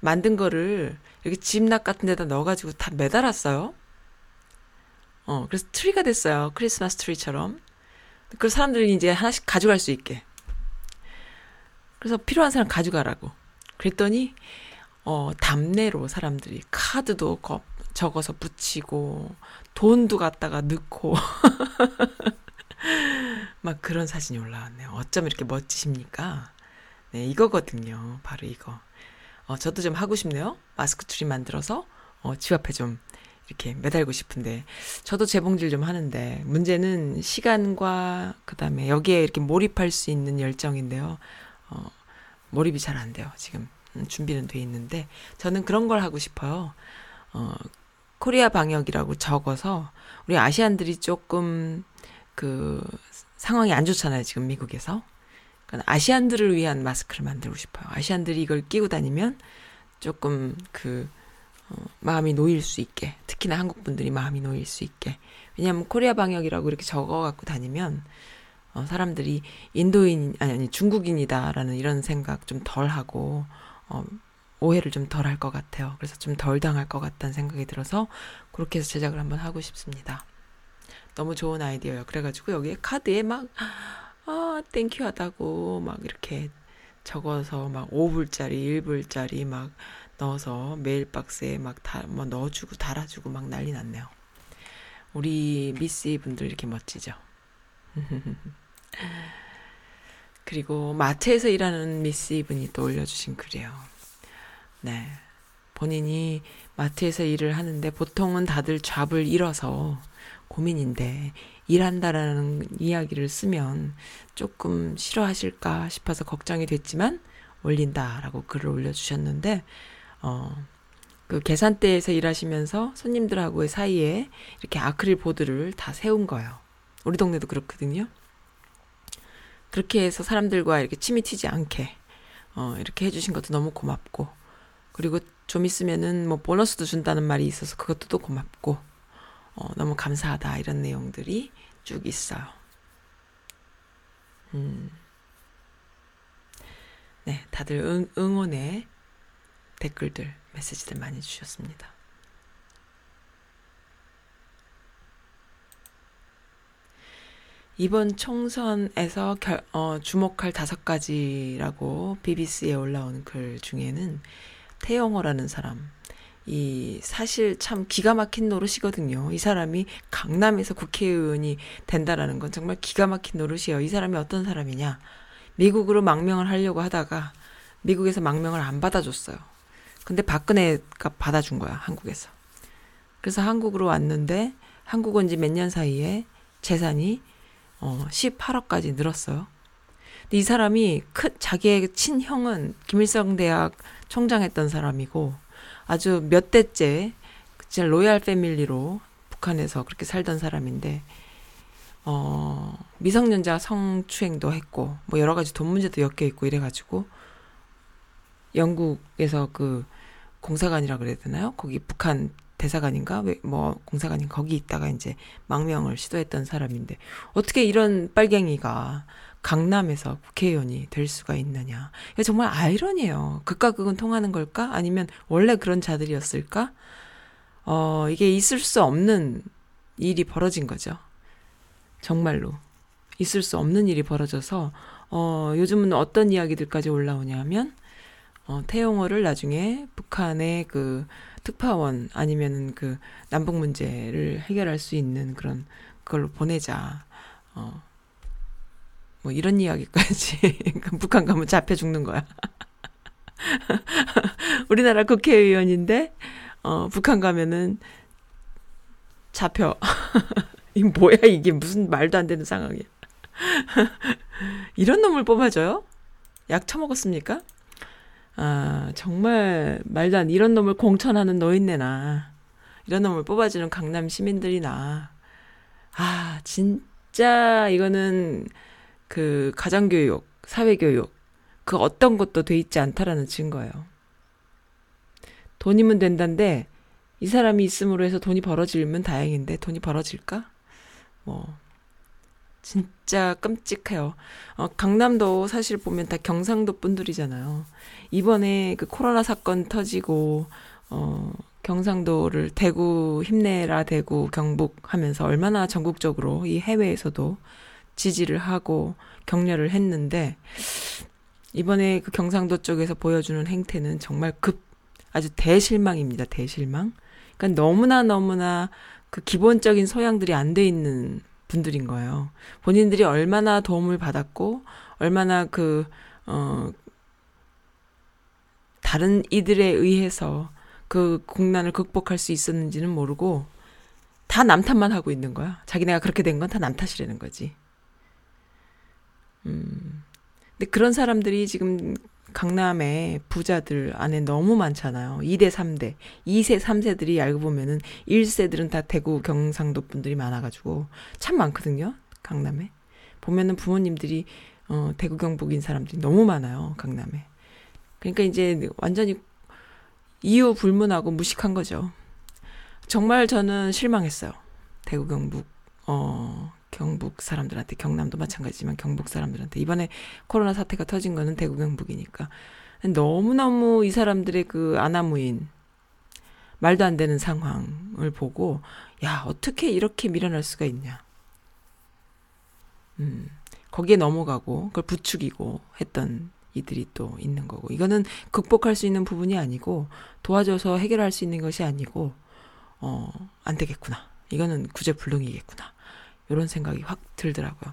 Speaker 2: 만든 거를 이렇게 집납 같은 데다 넣어가지고 다 매달았어요. 어, 그래서 트리가 됐어요. 크리스마스 트리처럼. 그 사람들이 이제 하나씩 가져갈 수 있게. 그래서 필요한 사람 가져가라고. 그랬더니, 어, 답례로 사람들이 카드도 거, 적어서 붙이고 돈도 갖다가 넣고 막 그런 사진이 올라왔네요. 어쩜 이렇게 멋지십니까? 네, 이거거든요. 바로 이거. 어, 저도 좀 하고 싶네요. 마스크 트리 만들어서 어, 집 앞에 좀 이렇게 매달고 싶은데 저도 재봉질 좀 하는데 문제는 시간과 그 다음에 여기에 이렇게 몰입할 수 있는 열정인데요. 어, 몰입이 잘 안 돼요. 지금 음, 준비는 돼 있는데 저는 그런 걸 하고 싶어요. 어, 코리아 방역이라고 적어서 우리 아시안들이 조금 그 상황이 안 좋잖아요. 지금 미국에서. 그러니까 아시안들을 위한 마스크를 만들고 싶어요. 아시안들이 이걸 끼고 다니면 조금 그 어, 마음이 놓일 수 있게 특히나 한국 분들이 마음이 놓일 수 있게 왜냐하면 코리아 방역이라고 이렇게 적어 갖고 다니면 어, 사람들이 인도인 아니 아니 중국인이다라는 이런 생각 좀 덜 하고 어, 오해를 좀 덜 할 것 같아요. 그래서 좀 덜 당할 것 같다는 생각이 들어서 그렇게 해서 제작을 한번 하고 싶습니다. 너무 좋은 아이디어예요. 그래가지고 여기에 카드에 막 아, thank you 하다고 막 이렇게 적어서 막 5불짜리, 1불짜리 막 넣어서 mail box에 막 다 뭐 넣어주고 달아주고 막 난리 났네요. 우리 미스 분들 이렇게 멋지죠. 그리고 마트에서 일하는 미스 이분이 또 올려주신 글이에요. 네. 본인이 마트에서 일을 하는데 보통은 다들 잡을 잃어서 고민인데 일한다라는 이야기를 쓰면 조금 싫어하실까 싶어서 걱정이 됐지만 올린다라고 글을 올려주셨는데 어, 그 계산대에서 일하시면서 손님들하고의 사이에 이렇게 아크릴 보드를 다 세운 거예요. 우리 동네도 그렇거든요. 그렇게 해서 사람들과 이렇게 침이 튀지 않게 어, 이렇게 해주신 것도 너무 고맙고 그리고 좀 있으면은 뭐 보너스도 준다는 말이 있어서 그것도 또 고맙고 어, 너무 감사하다 이런 내용들이 쭉 있어요. 음. 네, 다들 응, 응원의 댓글들, 메시지들 많이 주셨습니다. 이번 총선에서 결, 어, 주목할 다섯 가지라고 BBC에 올라온 글 중에는 태영호라는 사람, 이 사실 참 기가 막힌 노릇이거든요. 이 사람이 강남에서 국회의원이 된다라는 건 정말 기가 막힌 노릇이에요. 이 사람이 어떤 사람이냐? 미국으로 망명을 하려고 하다가 미국에서 망명을 안 받아줬어요. 근데 박근혜가 받아준 거야, 한국에서. 그래서 한국으로 왔는데 한국 온 지 몇 년 사이에 재산이 어 18억까지 늘었어요. 근데 이 사람이 큰 자기의 친형은 김일성 대학 총장 했던 사람이고 아주 몇 대째 진짜 로얄 패밀리로 북한에서 그렇게 살던 사람인데 어 미성년자 성추행도 했고 뭐 여러 가지 돈 문제도 엮여 있고 이래 가지고 영국에서 그 공사관이라 그래야 되나요? 거기 북한 대사관인가 왜 뭐 공사관인 거기 있다가 이제 망명을 시도했던 사람인데 어떻게 이런 빨갱이가 강남에서 국회의원이 될 수가 있느냐. 정말 아이러니예요. 극과 극은 통하는 걸까? 아니면 원래 그런 자들이었을까? 어, 이게 있을 수 없는 일이 벌어진 거죠. 정말로. 있을 수 없는 일이 벌어져서, 어, 요즘은 어떤 이야기들까지 올라오냐면, 어, 태영호를 나중에 북한의 그 특파원 아니면은 그 남북 문제를 해결할 수 있는 그런 그걸로 보내자. 어, 뭐 이런 이야기까지 북한 가면 잡혀 죽는 거야. 우리나라 국회의원인데 어 북한 가면은 잡혀. 이 뭐야 이게 무슨 말도 안 되는 상황이야. 이런 놈을 뽑아줘요? 약 처먹었습니까? 아 정말 말도 안 이런 놈을 공천하는 노인네나 이런 놈을 뽑아주는 강남 시민들이나 아 진짜 이거는 그 가정교육, 사회교육, 그 어떤 것도 돼 있지 않다라는 증거예요. 돈이면 된다는데 이 사람이 있음으로 해서 돈이 벌어지면 다행인데 돈이 벌어질까? 뭐 진짜 끔찍해요. 어, 강남도 사실 보면 다 경상도 분들이잖아요. 이번에 그 코로나 사건 터지고 어 경상도를 대구 힘내라 대구 경북 하면서 얼마나 전국적으로 이 해외에서도 지지를 하고 격려를 했는데 이번에 그 경상도 쪽에서 보여주는 행태는 정말 급 아주 대실망입니다. 대실망. 그러니까 너무나 너무나 그 기본적인 소양들이 안 돼 있는 분들인 거예요. 본인들이 얼마나 도움을 받았고 얼마나 그 어, 다른 이들에 의해서 그 국난을 극복할 수 있었는지는 모르고 다 남 탓만 하고 있는 거야. 자기네가 그렇게 된 건 다 남 탓이라는 거지. 음. 근데 그런 사람들이 지금 강남에 부자들 안에 너무 많잖아요. 2대, 3대. 2세, 3세들이 알고 보면은 1세들은 다 대구, 경상도 분들이 많아가지고 참 많거든요. 강남에. 보면은 부모님들이 어, 대구, 경북인 사람들이 너무 많아요. 강남에. 그러니까 이제 완전히 이유 불문하고 무식한 거죠. 정말 저는 실망했어요. 대구, 경북, 어, 경북 사람들한테 경남도 마찬가지지만 경북 사람들한테. 이번에 코로나 사태가 터진 거는 대구 경북이니까. 너무너무 이 사람들의 그 아나무인 말도 안 되는 상황을 보고 야 어떻게 이렇게 밀어낼 수가 있냐. 음 거기에 넘어가고 그걸 부추기고 했던 이들이 또 있는 거고. 이거는 극복할 수 있는 부분이 아니고 도와줘서 해결할 수 있는 것이 아니고 어 안 되겠구나. 이거는 구제불능이겠구나 이런 생각이 확 들더라고요.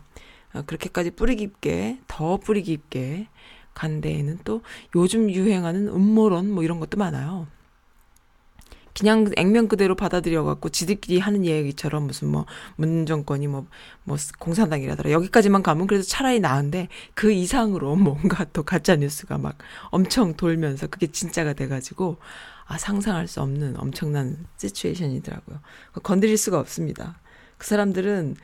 Speaker 2: 어, 그렇게까지 뿌리 깊게 더 뿌리 깊게 간 데에는 또 요즘 유행하는 음모론 뭐 이런 것도 많아요. 그냥 액면 그대로 받아들여 갖고 지들끼리 하는 얘기처럼 무슨 뭐 문정권이 뭐 뭐 공산당이라더라 여기까지만 가면 그래도 차라리 나은데 그 이상으로 뭔가 또 가짜 뉴스가 막 엄청 돌면서 그게 진짜가 돼가지고 아 상상할 수 없는 엄청난 시츄에이션이더라고요. 건드릴 수가 없습니다. 그 사람들은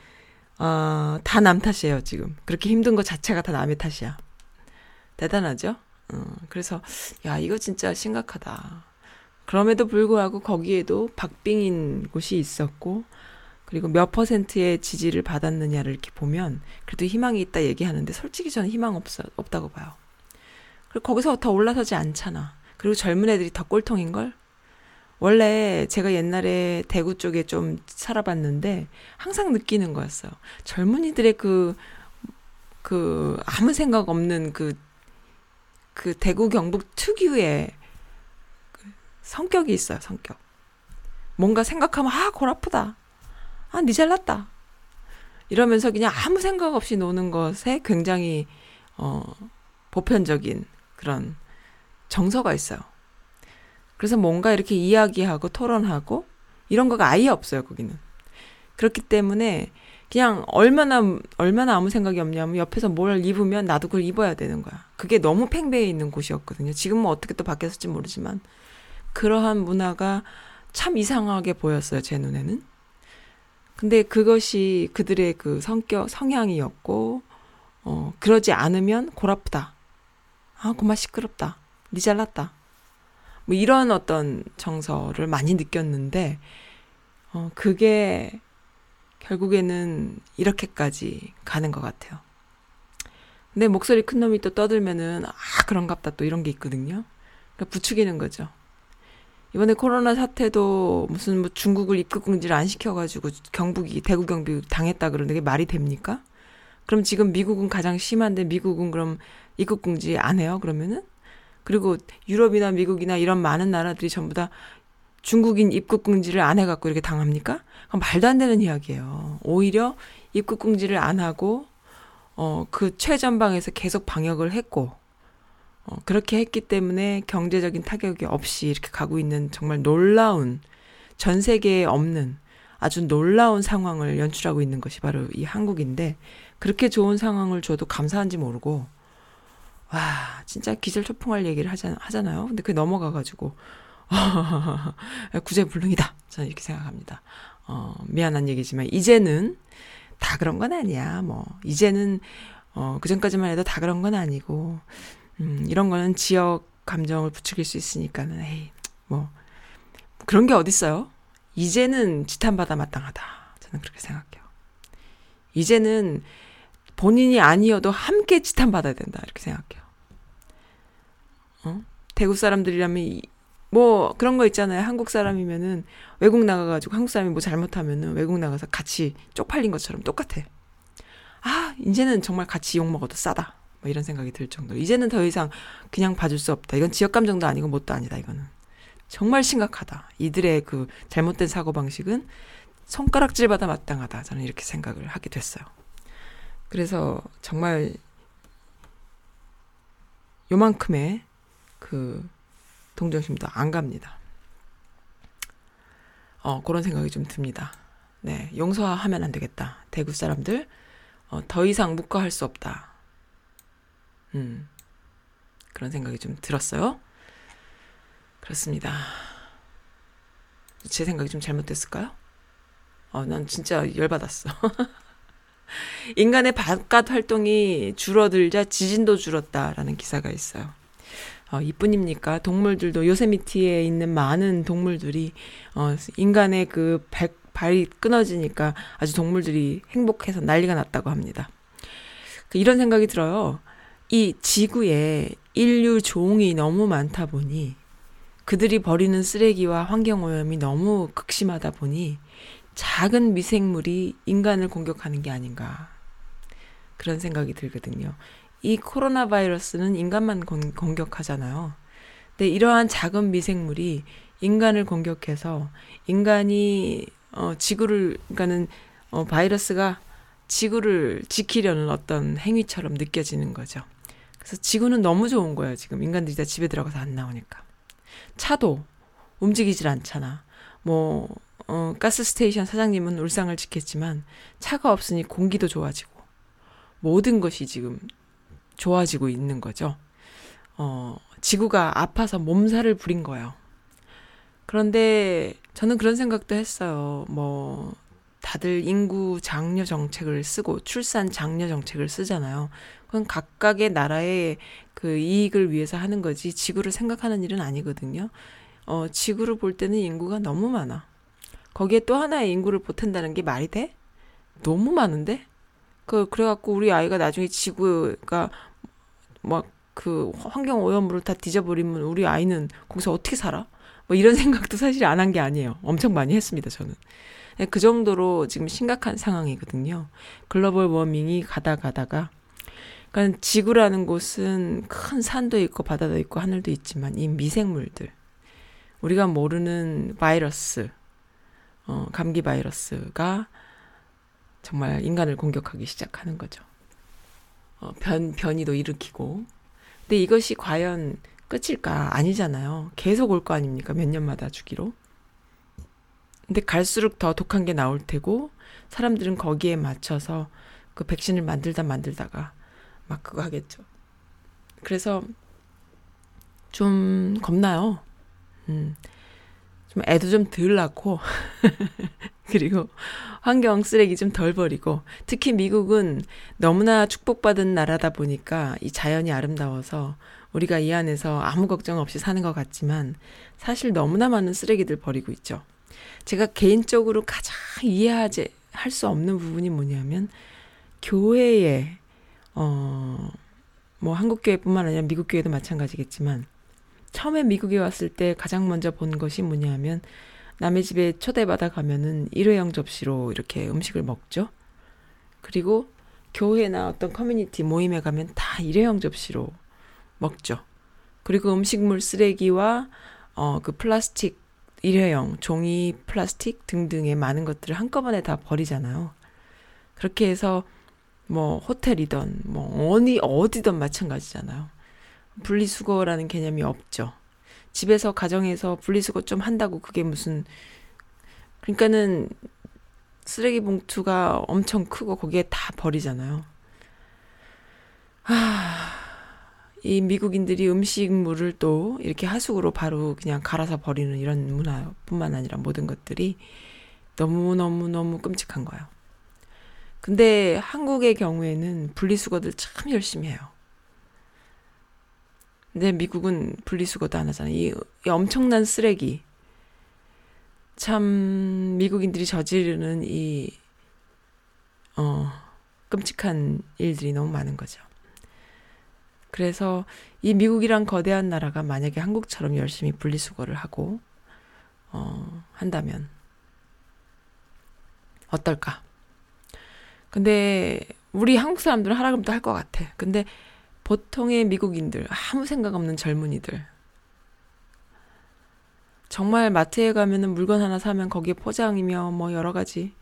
Speaker 2: 어, 다 남 탓이에요 지금. 그렇게 힘든 것 자체가 다 남의 탓이야. 대단하죠? 어, 그래서 야 이거 진짜 심각하다. 그럼에도 불구하고 거기에도 박빙인 곳이 있었고 그리고 몇 퍼센트의 지지를 받았느냐를 이렇게 보면 그래도 희망이 있다 얘기하는데 솔직히 저는 희망 없어, 없다고 봐요. 그리고 거기서 더 올라서지 않잖아. 그리고 젊은 애들이 더 꼴통인걸 원래 제가 옛날에 대구 쪽에 좀 살아봤는데 항상 느끼는 거였어요. 젊은이들의 그, 그, 아무 생각 없는 그, 그 대구 경북 특유의 그 성격이 있어요, 성격. 뭔가 생각하면, 아, 골 아프다. 아, 니 잘났다. 이러면서 그냥 아무 생각 없이 노는 것에 굉장히, 어, 보편적인 그런 정서가 있어요. 그래서 뭔가 이렇게 이야기하고 토론하고 이런 거가 아예 없어요, 거기는. 그렇기 때문에 그냥 얼마나 얼마나 아무 생각이 없냐면 옆에서 뭘 입으면 나도 그걸 입어야 되는 거야. 그게 너무 팽배해 있는 곳이었거든요. 지금은 어떻게 또 바뀌었을지 모르지만 그러한 문화가 참 이상하게 보였어요, 제 눈에는. 근데 그것이 그들의 그 성격 성향이었고 어 그러지 않으면 골 아프다. 아, 고마 시끄럽다. 니 잘났다. 뭐 이런 어떤 정서를 많이 느꼈는데, 어, 그게 결국에는 이렇게까지 가는 것 같아요. 근데 목소리 큰 놈이 또 떠들면은, 아, 그런갑다 또 이런 게 있거든요. 그러니까 부추기는 거죠. 이번에 코로나 사태도 무슨 뭐 중국을 입국 금지를 안 시켜가지고 경북이, 대구 경북 당했다 그러는데 그게 말이 됩니까? 그럼 지금 미국은 가장 심한데 미국은 그럼 입국 금지 안 해요? 그러면은? 그리고 유럽이나 미국이나 이런 많은 나라들이 전부 다 중국인 입국 금지를 안 해갖고 이렇게 당합니까? 그럼 말도 안 되는 이야기예요. 오히려 입국 금지를 안 하고 어, 그 최전방에서 계속 방역을 했고 어, 그렇게 했기 때문에 경제적인 타격이 없이 이렇게 가고 있는 정말 놀라운 전 세계에 없는 아주 놀라운 상황을 연출하고 있는 것이 바로 이 한국인데 그렇게 좋은 상황을 줘도 감사한지 모르고 와, 진짜 기절초풍할 얘기를 하잖, 하잖아요. 근데 그게 넘어가가지고, 구제불능이다. 저는 이렇게 생각합니다. 어, 미안한 얘기지만, 이제는 다 그런 건 아니야. 뭐, 이제는, 어, 그전까지만 해도 다 그런 건 아니고, 음, 이런 거는 지역 감정을 부추길 수 있으니까는, 에이, 뭐, 그런 게 어딨어요? 이제는 지탄받아 마땅하다. 저는 그렇게 생각해요. 이제는 본인이 아니어도 함께 지탄받아야 된다. 이렇게 생각해요. 어? 대구 사람들이라면 뭐 그런 거 있잖아요. 한국 사람이면은 외국 나가가지고 한국 사람이 뭐 잘못하면은 외국 나가서 같이 쪽팔린 것처럼 똑같아. 아 이제는 정말 같이 욕 먹어도 싸다. 뭐 이런 생각이 들 정도. 이제는 더 이상 그냥 봐줄 수 없다. 이건 지역 감정도 아니고 뭣도 아니다. 이거는 정말 심각하다. 이들의 그 잘못된 사고 방식은 손가락질받아 마땅하다. 저는 이렇게 생각을 하게 됐어요. 그래서 정말 요만큼의 그 동정심도 안 갑니다. 어, 그런 생각이 좀 듭니다. 네, 용서하면 안 되겠다. 대구 사람들, 어, 더 이상 묵과할 수 없다. 음, 그런 생각이 좀 들었어요. 그렇습니다. 제 생각이 좀 잘못됐을까요? 어, 난 진짜 열받았어. 인간의 바깥 활동이 줄어들자 지진도 줄었다라는 기사가 있어요. 어, 이뿐입니까? 동물들도 요세미티에 있는 많은 동물들이 어, 인간의 그 발, 발이 끊어지니까 아주 동물들이 행복해서 난리가 났다고 합니다. 그 이런 생각이 들어요. 이 지구에 인류 종이 너무 많다 보니 그들이 버리는 쓰레기와 환경오염이 너무 극심하다 보니 작은 미생물이 인간을 공격하는 게 아닌가. 그런 생각이 들거든요. 이 코로나 바이러스는 인간만 공, 공격하잖아요. 근데 이러한 작은 미생물이 인간을 공격해서 인간이 어, 지구를, 그러니까는 어, 바이러스가 지구를 지키려는 어떤 행위처럼 느껴지는 거죠. 그래서 지구는 너무 좋은 거예요, 지금. 인간들이 다 집에 들어가서 안 나오니까. 차도 움직이질 않잖아. 뭐, 어, 가스 스테이션 사장님은 울상을 지켰지만 차가 없으니 공기도 좋아지고 모든 것이 지금 좋아지고 있는 거죠. 어, 지구가 아파서 몸살을 부린 거예요. 그런데 저는 그런 생각도 했어요. 뭐, 다들 인구 장려 정책을 쓰고 출산 장려 정책을 쓰잖아요. 그건 각각의 나라의 그 이익을 위해서 하는 거지 지구를 생각하는 일은 아니거든요. 어, 지구를 볼 때는 인구가 너무 많아. 거기에 또 하나의 인구를 보탠다는 게 말이 돼? 너무 많은데? 그, 그래갖고 우리 아이가 나중에 지구가 막 그 환경 오염으로 다 뒤져버리면 우리 아이는 거기서 어떻게 살아? 뭐 이런 생각도 사실 안 한 게 아니에요. 엄청 많이 했습니다, 저는. 네, 그 정도로 지금 심각한 상황이거든요. 글로벌 워밍이 가다 가다가 그러니까 지구라는 곳은 큰 산도 있고 바다도 있고 하늘도 있지만 이 미생물들 우리가 모르는 바이러스 어, 감기 바이러스가 정말 인간을 공격하기 시작하는 거죠. 어, 변, 변이도 일으키고. 근데 이것이 과연 끝일까? 아니잖아요. 계속 올 거 아닙니까? 몇 년마다 주기로. 근데 갈수록 더 독한 게 나올 테고, 사람들은 거기에 맞춰서 그 백신을 만들다 만들다가 막 그거 하겠죠. 그래서 좀 겁나요. 음. 좀 애도 좀 덜 낳고 그리고 환경 쓰레기 좀 덜 버리고 특히 미국은 너무나 축복받은 나라다 보니까 이 자연이 아름다워서 우리가 이 안에서 아무 걱정 없이 사는 것 같지만 사실 너무나 많은 쓰레기들 버리고 있죠. 제가 개인적으로 가장 이해하지 할 수 없는 부분이 뭐냐면 교회에 어 뭐 한국 교회뿐만 아니라 미국 교회도 마찬가지겠지만 처음에 미국에 왔을 때 가장 먼저 본 것이 뭐냐면 남의 집에 초대받아 가면은 일회용 접시로 이렇게 음식을 먹죠. 그리고 교회나 어떤 커뮤니티 모임에 가면 다 일회용 접시로 먹죠. 그리고 음식물 쓰레기와 어 그 플라스틱 일회용, 종이, 플라스틱 등등의 많은 것들을 한꺼번에 다 버리잖아요. 그렇게 해서 뭐 호텔이든 뭐 어디 어디든 마찬가지잖아요. 분리수거라는 개념이 없죠. 집에서 가정에서 분리수거 좀 한다고 그게 무슨 그러니까는 쓰레기 봉투가 엄청 크고 거기에 다 버리잖아요. 아, 이 미국인들이 음식물을 또 이렇게 하수구로 바로 그냥 갈아서 버리는 이런 문화뿐만 아니라 모든 것들이 너무너무너무 끔찍한 거예요. 근데 한국의 경우에는 분리수거들 참 열심히 해요. 근데 미국은 분리수거도 안 하잖아요. 이, 이 엄청난 쓰레기. 참, 미국인들이 저지르는 이, 어, 끔찍한 일들이 너무 많은 거죠. 그래서 이 미국이란 거대한 나라가 만약에 한국처럼 열심히 분리수거를 하고, 어, 한다면, 어떨까? 근데, 우리 한국 사람들은 하라 그러면 또 할 것 같아. 근데, 보통의 미국인들, 아무 생각 없는 젊은이들, 정말 마트에 가면은 물건 하나 사면 거기에 포장이며 뭐 여러 가지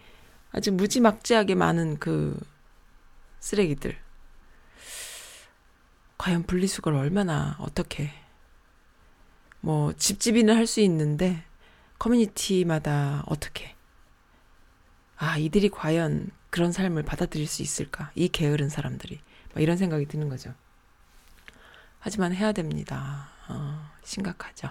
Speaker 2: 아주 무지막지하게 많은 그 쓰레기들. 과연 분리수거를 얼마나 어떻게 뭐 집집이는 할 수 있는데 커뮤니티마다 어떻게 아 이들이 과연 그런 삶을 받아들일 수 있을까 이 게으른 사람들이 막 이런 생각이 드는 거죠. 하지만 해야 됩니다. 어, 심각하죠.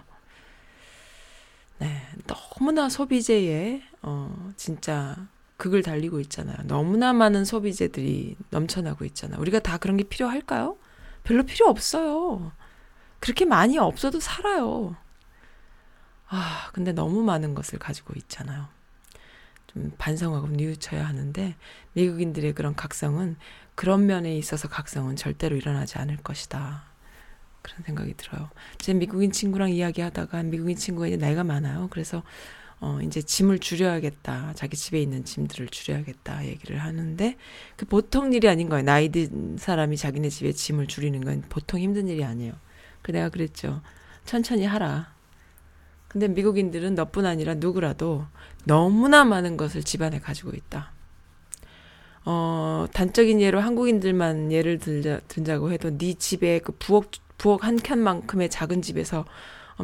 Speaker 2: 네, 너무나 소비재에 어, 진짜 극을 달리고 있잖아요. 너무나 많은 소비재들이 넘쳐나고 있잖아요. 우리가 다 그런 게 필요할까요? 별로 필요 없어요. 그렇게 많이 없어도 살아요. 아, 근데 너무 많은 것을 가지고 있잖아요. 좀 반성하고 뉘우쳐야 하는데 미국인들의 그런 각성은 그런 면에 있어서 각성은 절대로 일어나지 않을 것이다. 그런 생각이 들어요. 제 미국인 친구랑 이야기하다가 미국인 친구가 이제 나이가 많아요. 그래서 어 이제 짐을 줄여야겠다. 자기 집에 있는 짐들을 줄여야겠다 얘기를 하는데 그 보통 일이 아닌 거예요. 나이 든 사람이 자기네 집에 짐을 줄이는 건 보통 힘든 일이 아니에요. 그 내가 그랬죠. 천천히 하라. 근데 미국인들은 너뿐 아니라 누구라도 너무나 많은 것을 집안에 가지고 있다. 어, 단적인 예로 한국인들만 예를 들자, 든자고 해도 네 집에 그 부엌, 부엌 한 켠만큼의 작은 집에서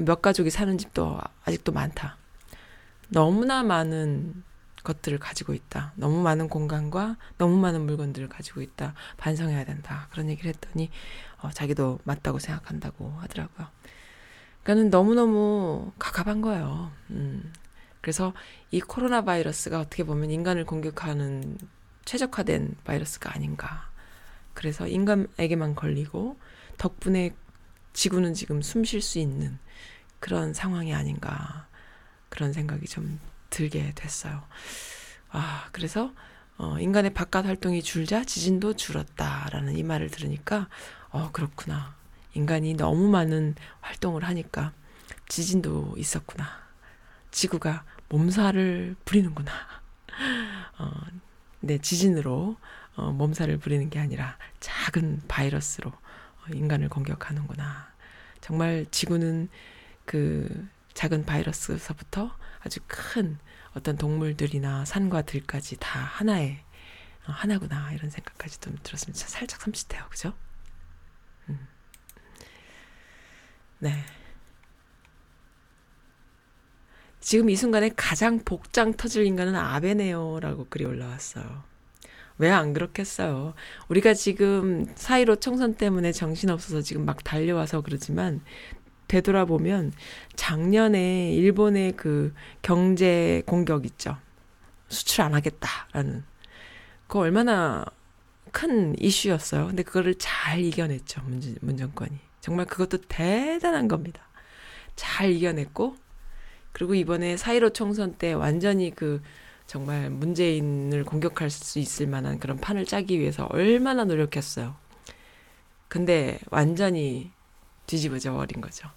Speaker 2: 몇 가족이 사는 집도 아직도 많다. 너무나 많은 것들을 가지고 있다. 너무 많은 공간과 너무 많은 물건들을 가지고 있다. 반성해야 된다. 그런 얘기를 했더니 어, 자기도 맞다고 생각한다고 하더라고요. 그러니까는 너무너무 가갑한 거예요. 음. 그래서 이 코로나 바이러스가 어떻게 보면 인간을 공격하는 최적화된 바이러스가 아닌가. 그래서 인간에게만 걸리고 덕분에 지구는 지금 숨 쉴 수 있는 그런 상황이 아닌가. 그런 생각이 좀 들게 됐어요. 아, 그래서 어, 인간의 바깥 활동이 줄자 지진도 줄었다라는 이 말을 들으니까 어, 그렇구나. 인간이 너무 많은 활동을 하니까 지진도 있었구나. 지구가 몸살을 부리는구나. 어, 네, 지진으로 어, 몸살을 부리는 게 아니라 작은 바이러스로 어, 인간을 공격하는구나. 정말 지구는 그 작은 바이러스서부터 아주 큰 어떤 동물들이나 산과 들까지 다 하나의 어, 하나구나 이런 생각까지 좀 들었습니다. 살짝 섬찟해요, 그죠? 음. 네. 지금 이 순간에 가장 복장 터질 인간은 아베네요라고 글이 올라왔어요. 왜 안 그렇겠어요? 우리가 지금 사이로 총선 때문에 정신없어서 지금 막 달려와서 그러지만 되돌아보면 작년에 일본의 그 경제 공격 있죠. 수출 안 하겠다라는. 그거 얼마나 큰 이슈였어요. 근데 그거를 잘 이겨냈죠. 문, 문 정권이. 정말 그것도 대단한 겁니다. 잘 이겨냈고, 그리고 이번에 사이로 총선 때 완전히 그 정말 문재인을 공격할 수 있을 만한 그런 판을 짜기 위해서 얼마나 노력했어요. 근데 완전히 뒤집어져 버린 거죠.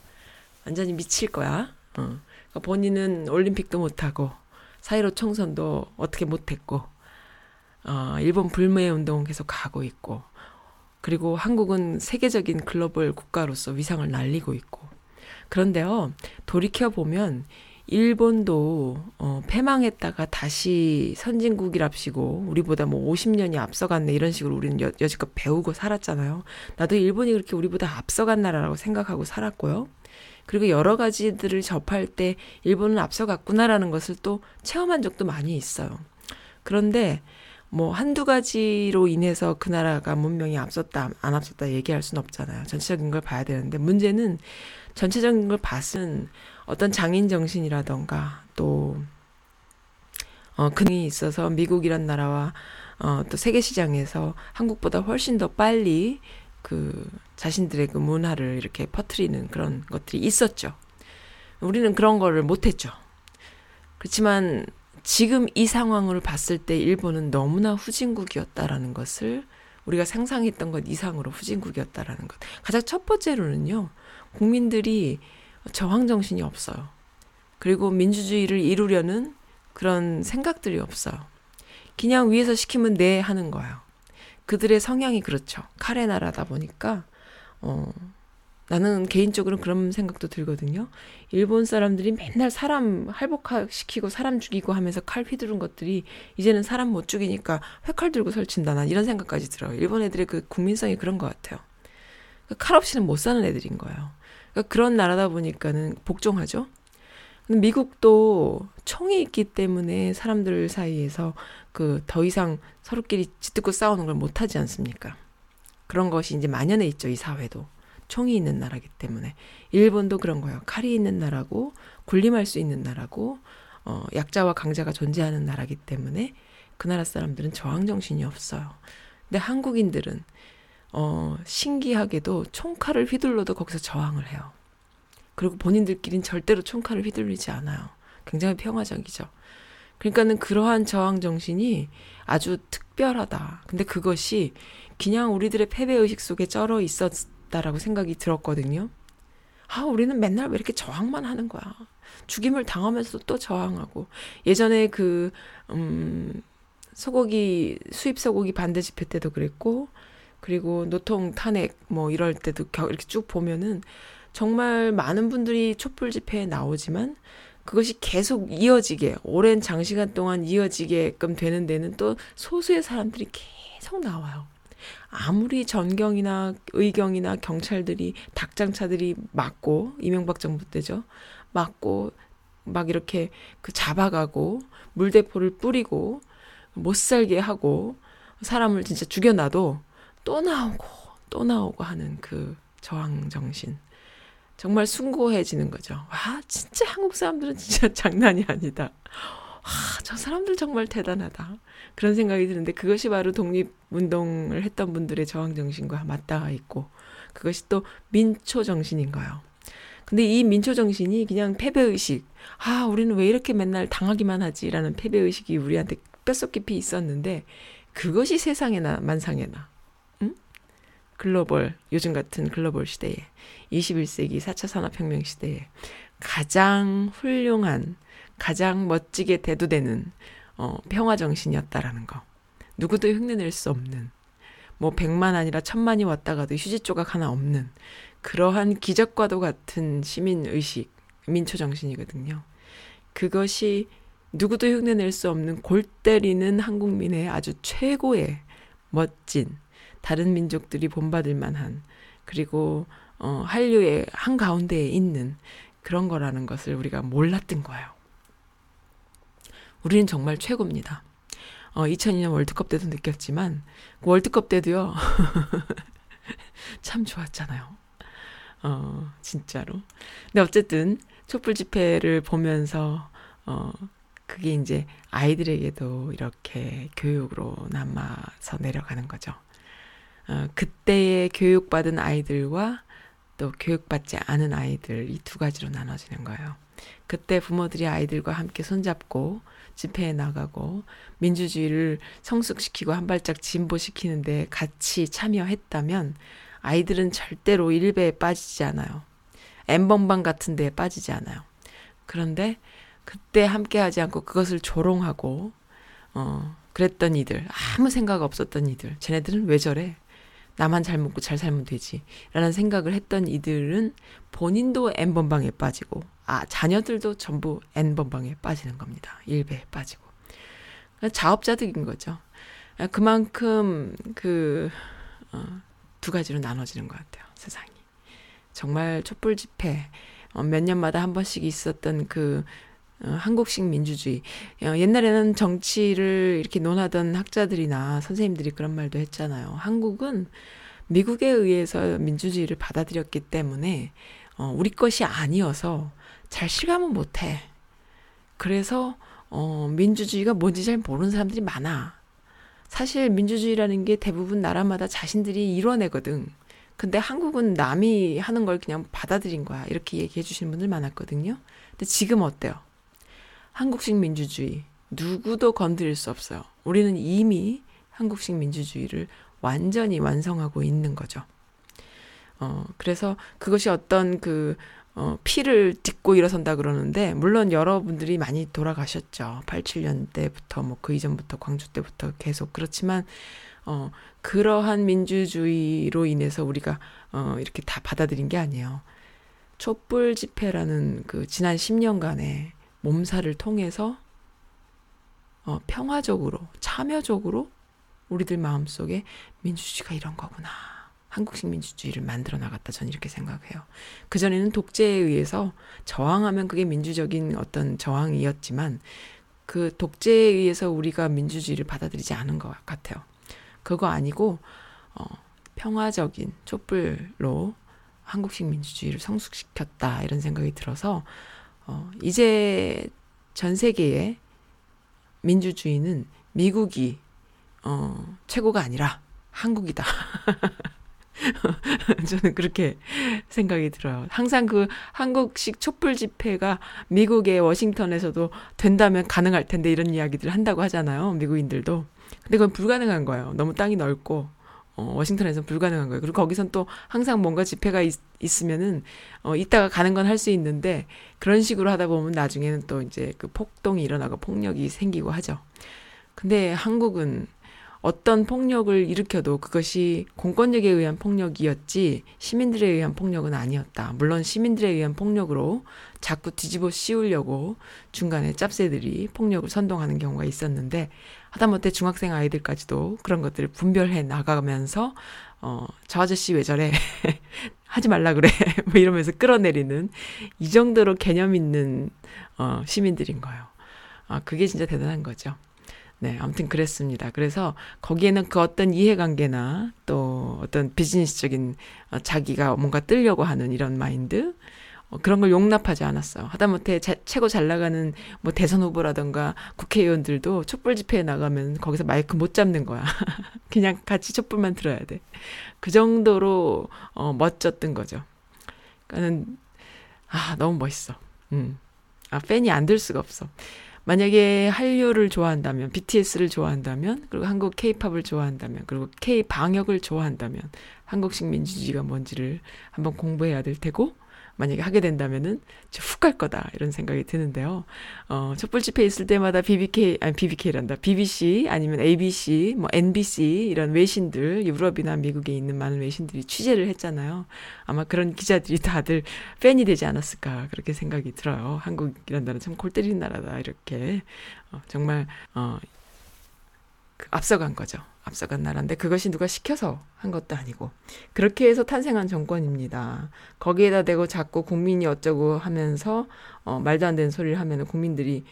Speaker 2: 완전히 미칠 거야. 어. 그러니까 본인은 올림픽도 못하고 사이로 총선도 어떻게 못했고 어, 일본 불매 운동은 계속 가고 있고 그리고 한국은 세계적인 글로벌 국가로서 위상을 날리고 있고 그런데요 돌이켜 보면 일본도 어, 패망했다가 다시 선진국이랍시고 우리보다 뭐 50년이 앞서갔네 이런 식으로 우리는 여, 여지껏 배우고 살았잖아요. 나도 일본이 그렇게 우리보다 앞서간 나라라고 생각하고 살았고요. 그리고 여러 가지들을 접할 때 일본은 앞서갔구나라는 것을 또 체험한 적도 많이 있어요. 그런데 뭐 한두 가지로 인해서 그 나라가 문명이 앞섰다 안 앞섰다 얘기할 수는 없잖아요. 전체적인 걸 봐야 되는데 문제는 전체적인 걸 봤은 어떤 장인 정신이라던가 또 어, 근이 있어서 미국이란 나라와 어, 또 세계 시장에서 한국보다 훨씬 더 빨리 그 자신들의 그 문화를 이렇게 퍼뜨리는 그런 것들이 있었죠. 우리는 그런 거를 못했죠. 그렇지만 지금 이 상황을 봤을 때 일본은 너무나 후진국이었다라는 것을 우리가 상상했던 것 이상으로 후진국이었다라는 것. 가장 첫 번째로는요, 국민들이 저항 정신이 없어요. 그리고 민주주의를 이루려는 그런 생각들이 없어요. 그냥 위에서 시키면 네 하는 거예요. 그들의 성향이 그렇죠. 카레 나라다 보니까 어 나는 개인적으로 그런 생각도 들거든요. 일본 사람들이 맨날 사람 할복시키고 사람 죽이고 하면서 칼 휘두른 것들이 이제는 사람 못 죽이니까 회칼 들고 설친다. 난 이런 생각까지 들어요. 일본 애들의 그 국민성이 그런 것 같아요. 칼 없이는 못 사는 애들인 거예요. 그러니까 그런 나라다 보니까는 복종하죠. 미국도 총이 있기 때문에 사람들 사이에서 그 더 이상 서로끼리 짓듣고 싸우는 걸 못하지 않습니까? 그런 것이 이제 만연해 있죠, 이 사회도. 총이 있는 나라기 때문에. 일본도 그런 거예요. 칼이 있는 나라고, 군림할 수 있는 나라고, 어, 약자와 강자가 존재하는 나라기 때문에 그 나라 사람들은 저항 정신이 없어요. 근데 한국인들은, 어, 신기하게도 총칼을 휘둘러도 거기서 저항을 해요. 그리고 본인들끼리는 절대로 총칼을 휘둘리지 않아요. 굉장히 평화적이죠. 그러니까는 그러한 저항 정신이 아주 특별하다. 근데 그것이 그냥 우리들의 패배 의식 속에 쩔어 있었 다라고 생각이 들었거든요. 아, 우리는 맨날 왜 이렇게 저항만 하는 거야. 죽임을 당하면서도 또 저항하고. 예전에 그, 음, 소고기, 수입 소고기 반대 집회 때도 그랬고, 그리고 노통 탄핵 뭐 이럴 때도 이렇게 쭉 보면은 정말 많은 분들이 촛불 집회에 나오지만 그것이 계속 이어지게 오랜 장시간 동안 이어지게끔 되는 데는 또 소수의 사람들이 계속 나와요. 아무리 전경이나 의경이나 경찰들이 닭장차들이 막고 이명박 정부 때죠. 막고 막 이렇게 그 잡아가고 물대포를 뿌리고 못 살게 하고 사람을 진짜 죽여놔도 또 나오고 또 나오고 하는 그 저항 정신. 정말 숭고해지는 거죠. 와, 진짜 한국 사람들은 진짜 장난이 아니다. 와, 저 사람들 정말 대단하다. 그런 생각이 드는데 그것이 바로 독립운동을 했던 분들의 저항정신과 맞닿아 있고 그것이 또 민초정신인가요? 근데 이 민초정신이 그냥 패배의식, 아, 우리는 왜 이렇게 맨날 당하기만 하지라는 패배의식이 우리한테 뼛속 깊이 있었는데 그것이 세상에나 만상에나 글로벌, 요즘 같은 글로벌 시대에, 21세기 4차 산업혁명 시대에 가장 훌륭한, 가장 멋지게 대두되는, 어, 평화 정신이었다라는 거. 누구도 흉내낼 수 없는, 뭐, 백만 아니라 천만이 왔다가도 휴지 조각 하나 없는, 그러한 기적과도 같은 시민 의식, 민초 정신이거든요. 그것이 누구도 흉내낼 수 없는 골 때리는 한국민의 아주 최고의 멋진, 다른 민족들이 본받을 만한 그리고 어, 한류의 한 가운데에 있는 그런 거라는 것을 우리가 몰랐던 거예요. 우리는 정말 최고입니다. 어, 2002년 월드컵 때도 느꼈지만 그 월드컵 때도요. 참 좋았잖아요. 어, 진짜로. 근데 어쨌든 촛불 집회를 보면서 어, 그게 이제 아이들에게도 이렇게 교육으로 남아서 내려가는 거죠. 어, 그때의 교육받은 아이들과 또 교육받지 않은 아이들 이 두 가지로 나눠지는 거예요. 그때 부모들이 아이들과 함께 손잡고 집회에 나가고 민주주의를 성숙시키고 한 발짝 진보시키는데 같이 참여했다면 아이들은 절대로 일배에 빠지지 않아요. 엠번방 같은 데에 빠지지 않아요. 그런데 그때 함께 하지 않고 그것을 조롱하고 어 그랬던 이들 아무 생각 없었던 이들 쟤네들은 왜 저래 나만 잘 먹고 잘 살면 되지. 라는 생각을 했던 이들은 본인도 N번방에 빠지고, 아, 자녀들도 전부 N번방에 빠지는 겁니다. 일배에 빠지고. 자업자득인 거죠. 아, 그만큼 그, 어, 두 가지로 나눠지는 것 같아요. 세상이. 정말 촛불 집회, 어, 몇 년마다 한 번씩 있었던 그 어, 한국식 민주주의. 어, 옛날에는 정치를 이렇게 논하던 학자들이나 선생님들이 그런 말도 했잖아요. 한국은 미국에 의해서 민주주의를 받아들였기 때문에 어, 우리 것이 아니어서 잘 실감은 못해. 그래서 어, 민주주의가 뭔지 잘 모르는 사람들이 많아. 사실 민주주의라는 게 대부분 나라마다 자신들이 이뤄내거든. 근데 한국은 남이 하는 걸 그냥 받아들인 거야. 이렇게 얘기해 주시는 분들 많았거든요. 근데 지금 어때요? 한국식 민주주의 누구도 건드릴 수 없어요. 우리는 이미 한국식 민주주의를 완전히 완성하고 있는 거죠. 어, 그래서 그것이 어떤 그, 어, 피를 딛고 일어선다 그러는데, 물론 여러분들이 많이 돌아가셨죠. 87년 때부터, 뭐 그 이전부터, 광주 때부터 계속. 그렇지만, 어, 그러한 민주주의로 인해서 우리가 어, 이렇게 다 받아들인 게 아니에요. 촛불 집회라는 그 지난 10년간의 몸살을 통해서 어, 평화적으로 참여적으로 우리들 마음속에 민주주의가 이런 거구나. 한국식 민주주의를 만들어 나갔다. 저는 이렇게 생각해요. 그전에는 독재에 의해서 저항하면 그게 민주적인 어떤 저항이었지만 그 독재에 의해서 우리가 민주주의를 받아들이지 않은 것 같아요. 그거 아니고 어, 평화적인 촛불로 한국식 민주주의를 성숙시켰다 이런 생각이 들어서 어, 이제 전 세계의 민주주의는 미국이 어, 최고가 아니라 한국이다. 저는 그렇게 생각이 들어요. 항상 그 한국식 촛불 집회가 미국의 워싱턴에서도 된다면 가능할 텐데 이런 이야기들 한다고 하잖아요. 미국인들도. 근데 그건 불가능한 거예요. 너무 땅이 넓고 어, 워싱턴에서는 불가능한 거예요. 그리고 거기선 또 항상 뭔가 집회가 있, 있으면은 어, 이따가 가는 건 할 수 있는데 그런 식으로 하다 보면 나중에는 또 이제 그 폭동이 일어나고 폭력이 생기고 하죠. 근데 한국은 어떤 폭력을 일으켜도 그것이 공권력에 의한 폭력이었지 시민들에 의한 폭력은 아니었다. 물론 시민들에 의한 폭력으로 자꾸 뒤집어 씌우려고 중간에 짭새들이 폭력을 선동하는 경우가 있었는데 하다못해 중학생 아이들까지도 그런 것들을 분별해 나가면서 어, 저 아저씨 왜 저래? 하지 말라 그래. 뭐 이러면서 끌어내리는 이 정도로 개념 있는 어, 시민들인 거예요. 아, 그게 진짜 대단한 거죠. 네, 아무튼 그랬습니다. 그래서 거기에는 그 어떤 이해관계나 또 어떤 비즈니스적인 어, 자기가 뭔가 뜨려고 하는 이런 마인드, 어, 그런 걸 용납하지 않았어요. 하다못해 자, 최고 잘 나가는 뭐 대선 후보라던가 국회의원들도 촛불 집회에 나가면 거기서 마이크 못 잡는 거야. 그냥 같이 촛불만 들어야 돼. 그 정도로 어, 멋졌던 거죠. 그러니까는 아 너무 멋있어. 음, 아 팬이 안 될 수가 없어. 만약에 한류를 좋아한다면, BTS를 좋아한다면, 그리고 한국 K-팝을 좋아한다면, 그리고 K 방역을 좋아한다면, 한국식 민주주의가 뭔지를 한번 공부해야 될 테고, 만약에 하게 된다면은 훅갈 거다 이런 생각이 드는데요. 어, 촛불 집회 있을 때마다 BBK 아니 BBK란다. BBC 아니면 ABC, 뭐 NBC 이런 외신들 유럽이나 미국에 있는 많은 외신들이 취재를 했잖아요. 아마 그런 기자들이 다들 팬이 되지 않았을까 그렇게 생각이 들어요. 한국이란 나라 참 골 때리는 나라다 이렇게 어, 정말 어, 그 앞서간 거죠. 앞서간 나라인데 그것이 누가 시켜서 한 것도 아니고 그렇게 해서 탄생한 정권입니다. 거기에다 대고 자꾸 국민이 어쩌고 하면서 어, 말도 안 되는 소리를 하면 국민들이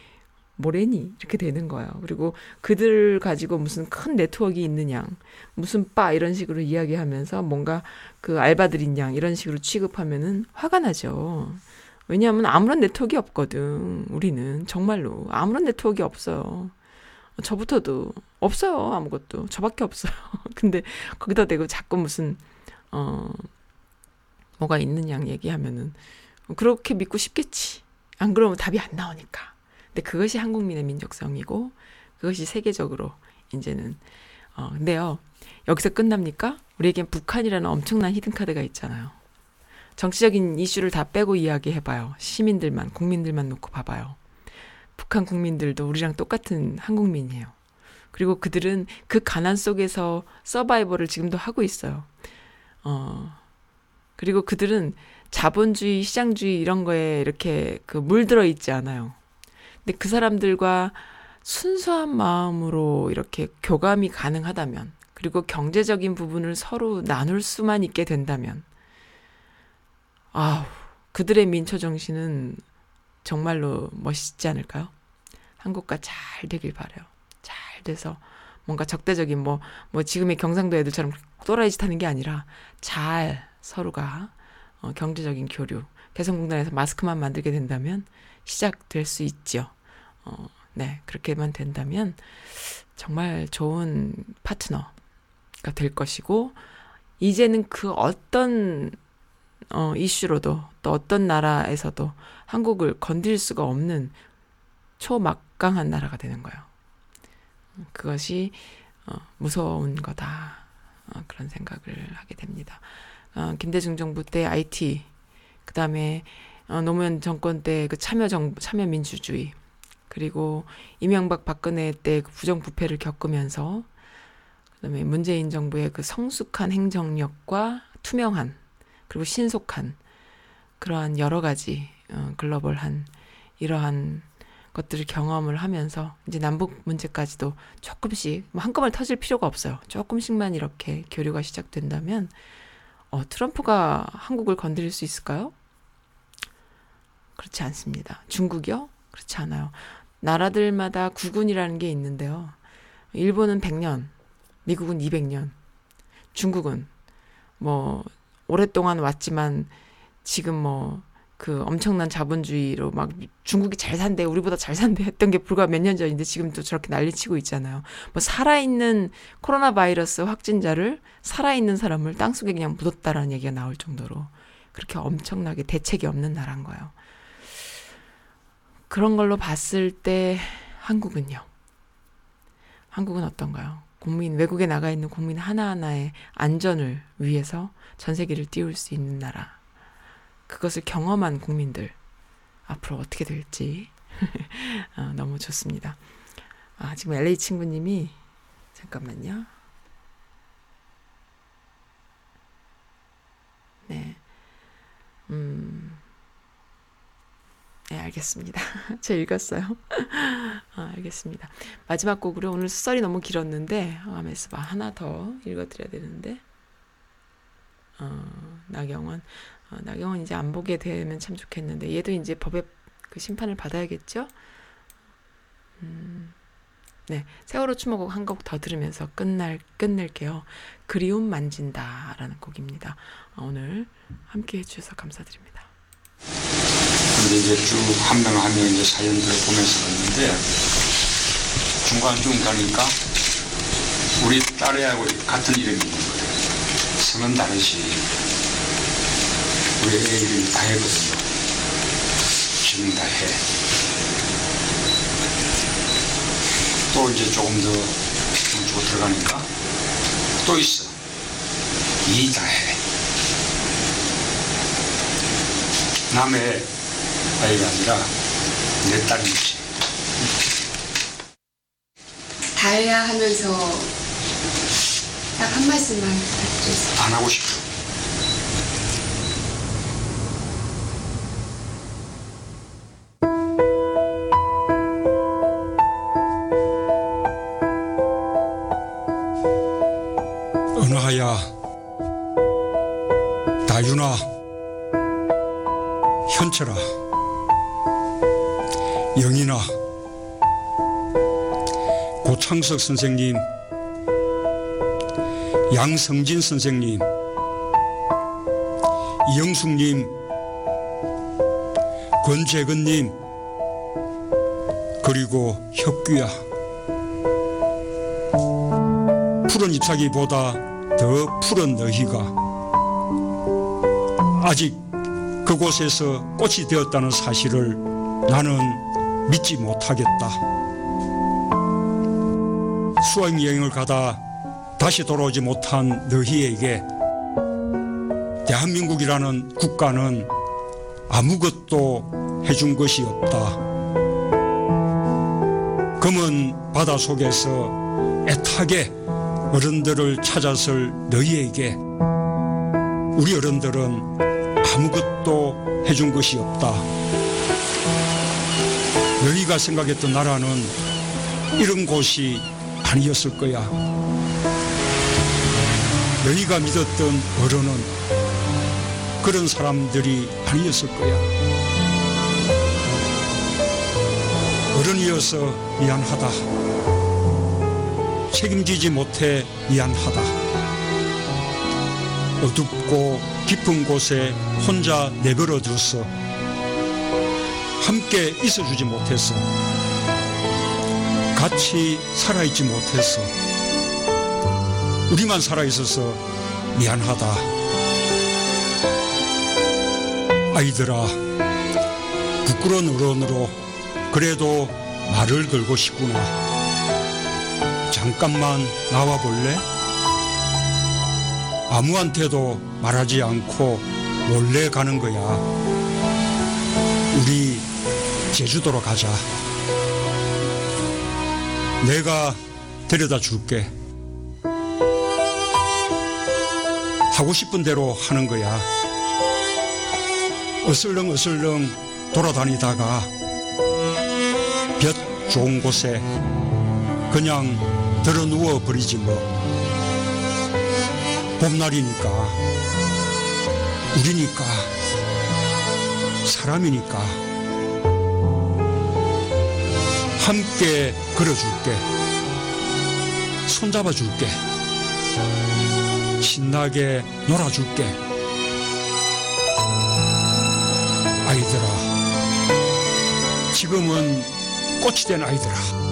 Speaker 2: 뭐래니 이렇게 되는 거예요. 그리고 그들 가지고 무슨 큰 네트워크 양, 무슨 빠 이런 식으로 이야기하면서 뭔가 그 알바들인 양 이런 식으로 취급하면은 화가 나죠. 왜냐하면 아무런 네트워크 없거든. 우리는 정말로 아무런 네트워크 없어요. 저부터도 없어요 아무것도 저밖에 없어요. 근데 거기다 대고 자꾸 무슨 어 뭐가 있는 양 얘기하면은 그렇게 믿고 싶겠지. 안 그러면 답이 안 나오니까. 근데 그것이 한국민의 민족성이고 그것이 세계적으로 이제는 어 근데요 여기서 끝납니까? 우리에겐 북한이라는 엄청난 히든 카드가 있잖아요. 정치적인 이슈를 다 빼고 이야기해봐요. 시민들만 국민들만 놓고 봐봐요. 북한 국민들도 우리랑 똑같은 한국민이에요. 그리고 그들은 그 가난 속에서 서바이벌을 지금도 하고 있어요. 어, 그리고 그들은 자본주의, 시장주의 이런 거에 이렇게 그 물들어 있지 않아요. 근데 그 사람들과 순수한 마음으로 이렇게 교감이 가능하다면, 그리고 경제적인 부분을 서로 나눌 수만 있게 된다면, 아우, 그들의 민초 정신은 정말로 멋있지 않을까요? 한국과 잘 되길 바래요. 잘 돼서 뭔가 적대적인 뭐, 뭐 지금의 경상도 애들처럼 또라이 짓 하는 게 아니라 잘 서로가 어, 경제적인 교류, 개성공단에서 마스크만 만들게 된다면 시작될 수 있죠. 어, 네, 그렇게만 된다면 정말 좋은 파트너가 될 것이고, 이제는 그 어떤 어, 이슈로도 또 어떤 나라에서도 한국을 건드릴 수가 없는 초막강한 나라가 되는 거예요. 그것이 어, 무서운 거다. 어, 그런 생각을 하게 됩니다. 어, 김대중 정부 때 IT, 그 다음에 어, 노무현 정권 때 그 참여 정 참여 민주주의, 그리고 이명박 박근혜 때 그 부정부패를 겪으면서 그다음에 문재인 정부의 그 성숙한 행정력과 투명한 그리고 신속한 그러한 여러 가지 어, 글로벌한 이러한 것들을 경험을 하면서 이제 남북 문제까지도 조금씩 뭐 한꺼번에 터질 필요가 없어요. 조금씩만 이렇게 교류가 시작된다면 어, 트럼프가 한국을 건드릴 수 있을까요? 그렇지 않습니다. 중국이요? 그렇지 않아요. 나라들마다 국군이라는 게 있는데요. 일본은 100년, 미국은 200년, 중국은 뭐 오랫동안 왔지만 지금 뭐 그 엄청난 자본주의로 막 중국이 잘 산대, 우리보다 잘 산대 했던 게 불과 몇 년 전인데 지금 또 저렇게 난리치고 있잖아요. 뭐 살아있는 코로나 바이러스 확진자를 살아있는 사람을 땅속에 그냥 묻었다라는 얘기가 나올 정도로 그렇게 엄청나게 대책이 없는 나라인 거예요. 그런 걸로 봤을 때 한국은요. 한국은 어떤가요? 국민, 외국에 나가 있는 국민 하나하나의 안전을 위해서 전 세계를 띄울 수 있는 나라. 그것을 경험한 국민들. 앞으로 어떻게 될지. 어, 너무 좋습니다. 아, 지금 LA 친구님이, 잠깐만요. 네. 음. 네, 알겠습니다. 제가 읽었어요. 아, 알겠습니다. 마지막 곡으로 오늘 수설이 너무 길었는데, 아, 메스바 하나 더 읽어드려야 되는데, 어, 나경원. 어, 나경원 이제 안 보게 되면 참 좋겠는데, 얘도 이제 법의 그 심판을 받아야겠죠? 음, 네. 세월호 추모곡 한 곡 더 들으면서 끝날, 끝낼게요. 그리움 만진다라는 곡입니다. 어, 오늘 함께 해주셔서 감사드립니다.
Speaker 5: 근데 이제 쭉 한 명 한 명 이제 사연들을 보면서 갔는데 중간 중 가니까 우리 딸애하고 같은 이름이 있는 거예요. 성은 다르시 우리 애 이름이 다혜거든요. 김다혜. 또 이제 조금 더쭉 들어가니까 또 있어. 이다혜. 남의 아이가 아니라 내 딸이지.
Speaker 6: 다해야 하면서 딱 한 말씀만 부탁드리겠습니다.
Speaker 5: 안 하고 싶어. 은하야, 다윤아, 현철아, 영인아, 고창석 선생님, 양성진 선생님, 이영숙님, 권재근님, 그리고 혁규야. 푸른 잎사귀보다 더 푸른 너희가 아직 그곳에서 꽃이 되었다는 사실을 나는 믿지 못하겠다. 수학 여행을 가다 다시 돌아오지 못한 너희에게 대한민국이라는 국가는 아무것도 해준 것이 없다. 검은 바다 속에서 애타게 어른들을 찾았을 너희에게 우리 어른들은 아무것도 해준 것이 없다. 너희가 생각했던 나라는 이런 곳이 아니었을 거야. 너희가 믿었던 어른은 그런 사람들이 아니었을 거야. 어른이어서 미안하다. 책임지지 못해 미안하다. 어둡고 깊은 곳에 혼자 내버려 둬서 함께 있어주지 못해서 같이 살아있지 못해서 우리만 살아있어서 미안하다. 아이들아, 부끄러운 어른으로 그래도 말을 걸고 싶구나. 잠깐만 나와 볼래? 아무한테도 말하지 않고 몰래 가는 거야. 우리 제주도로 가자. 내가 데려다 줄게.
Speaker 4: 하고 싶은 대로 하는 거야. 어슬렁 어슬렁 돌아다니다가 볕 좋은 곳에 그냥 들어 누워 버리지 뭐. 봄날이니까, 우리니까, 사람이니까, 함께 걸어줄게, 손잡아 줄게. 신나게 놀아줄게. 아이들아, 지금은 꽃이 된 아이들아.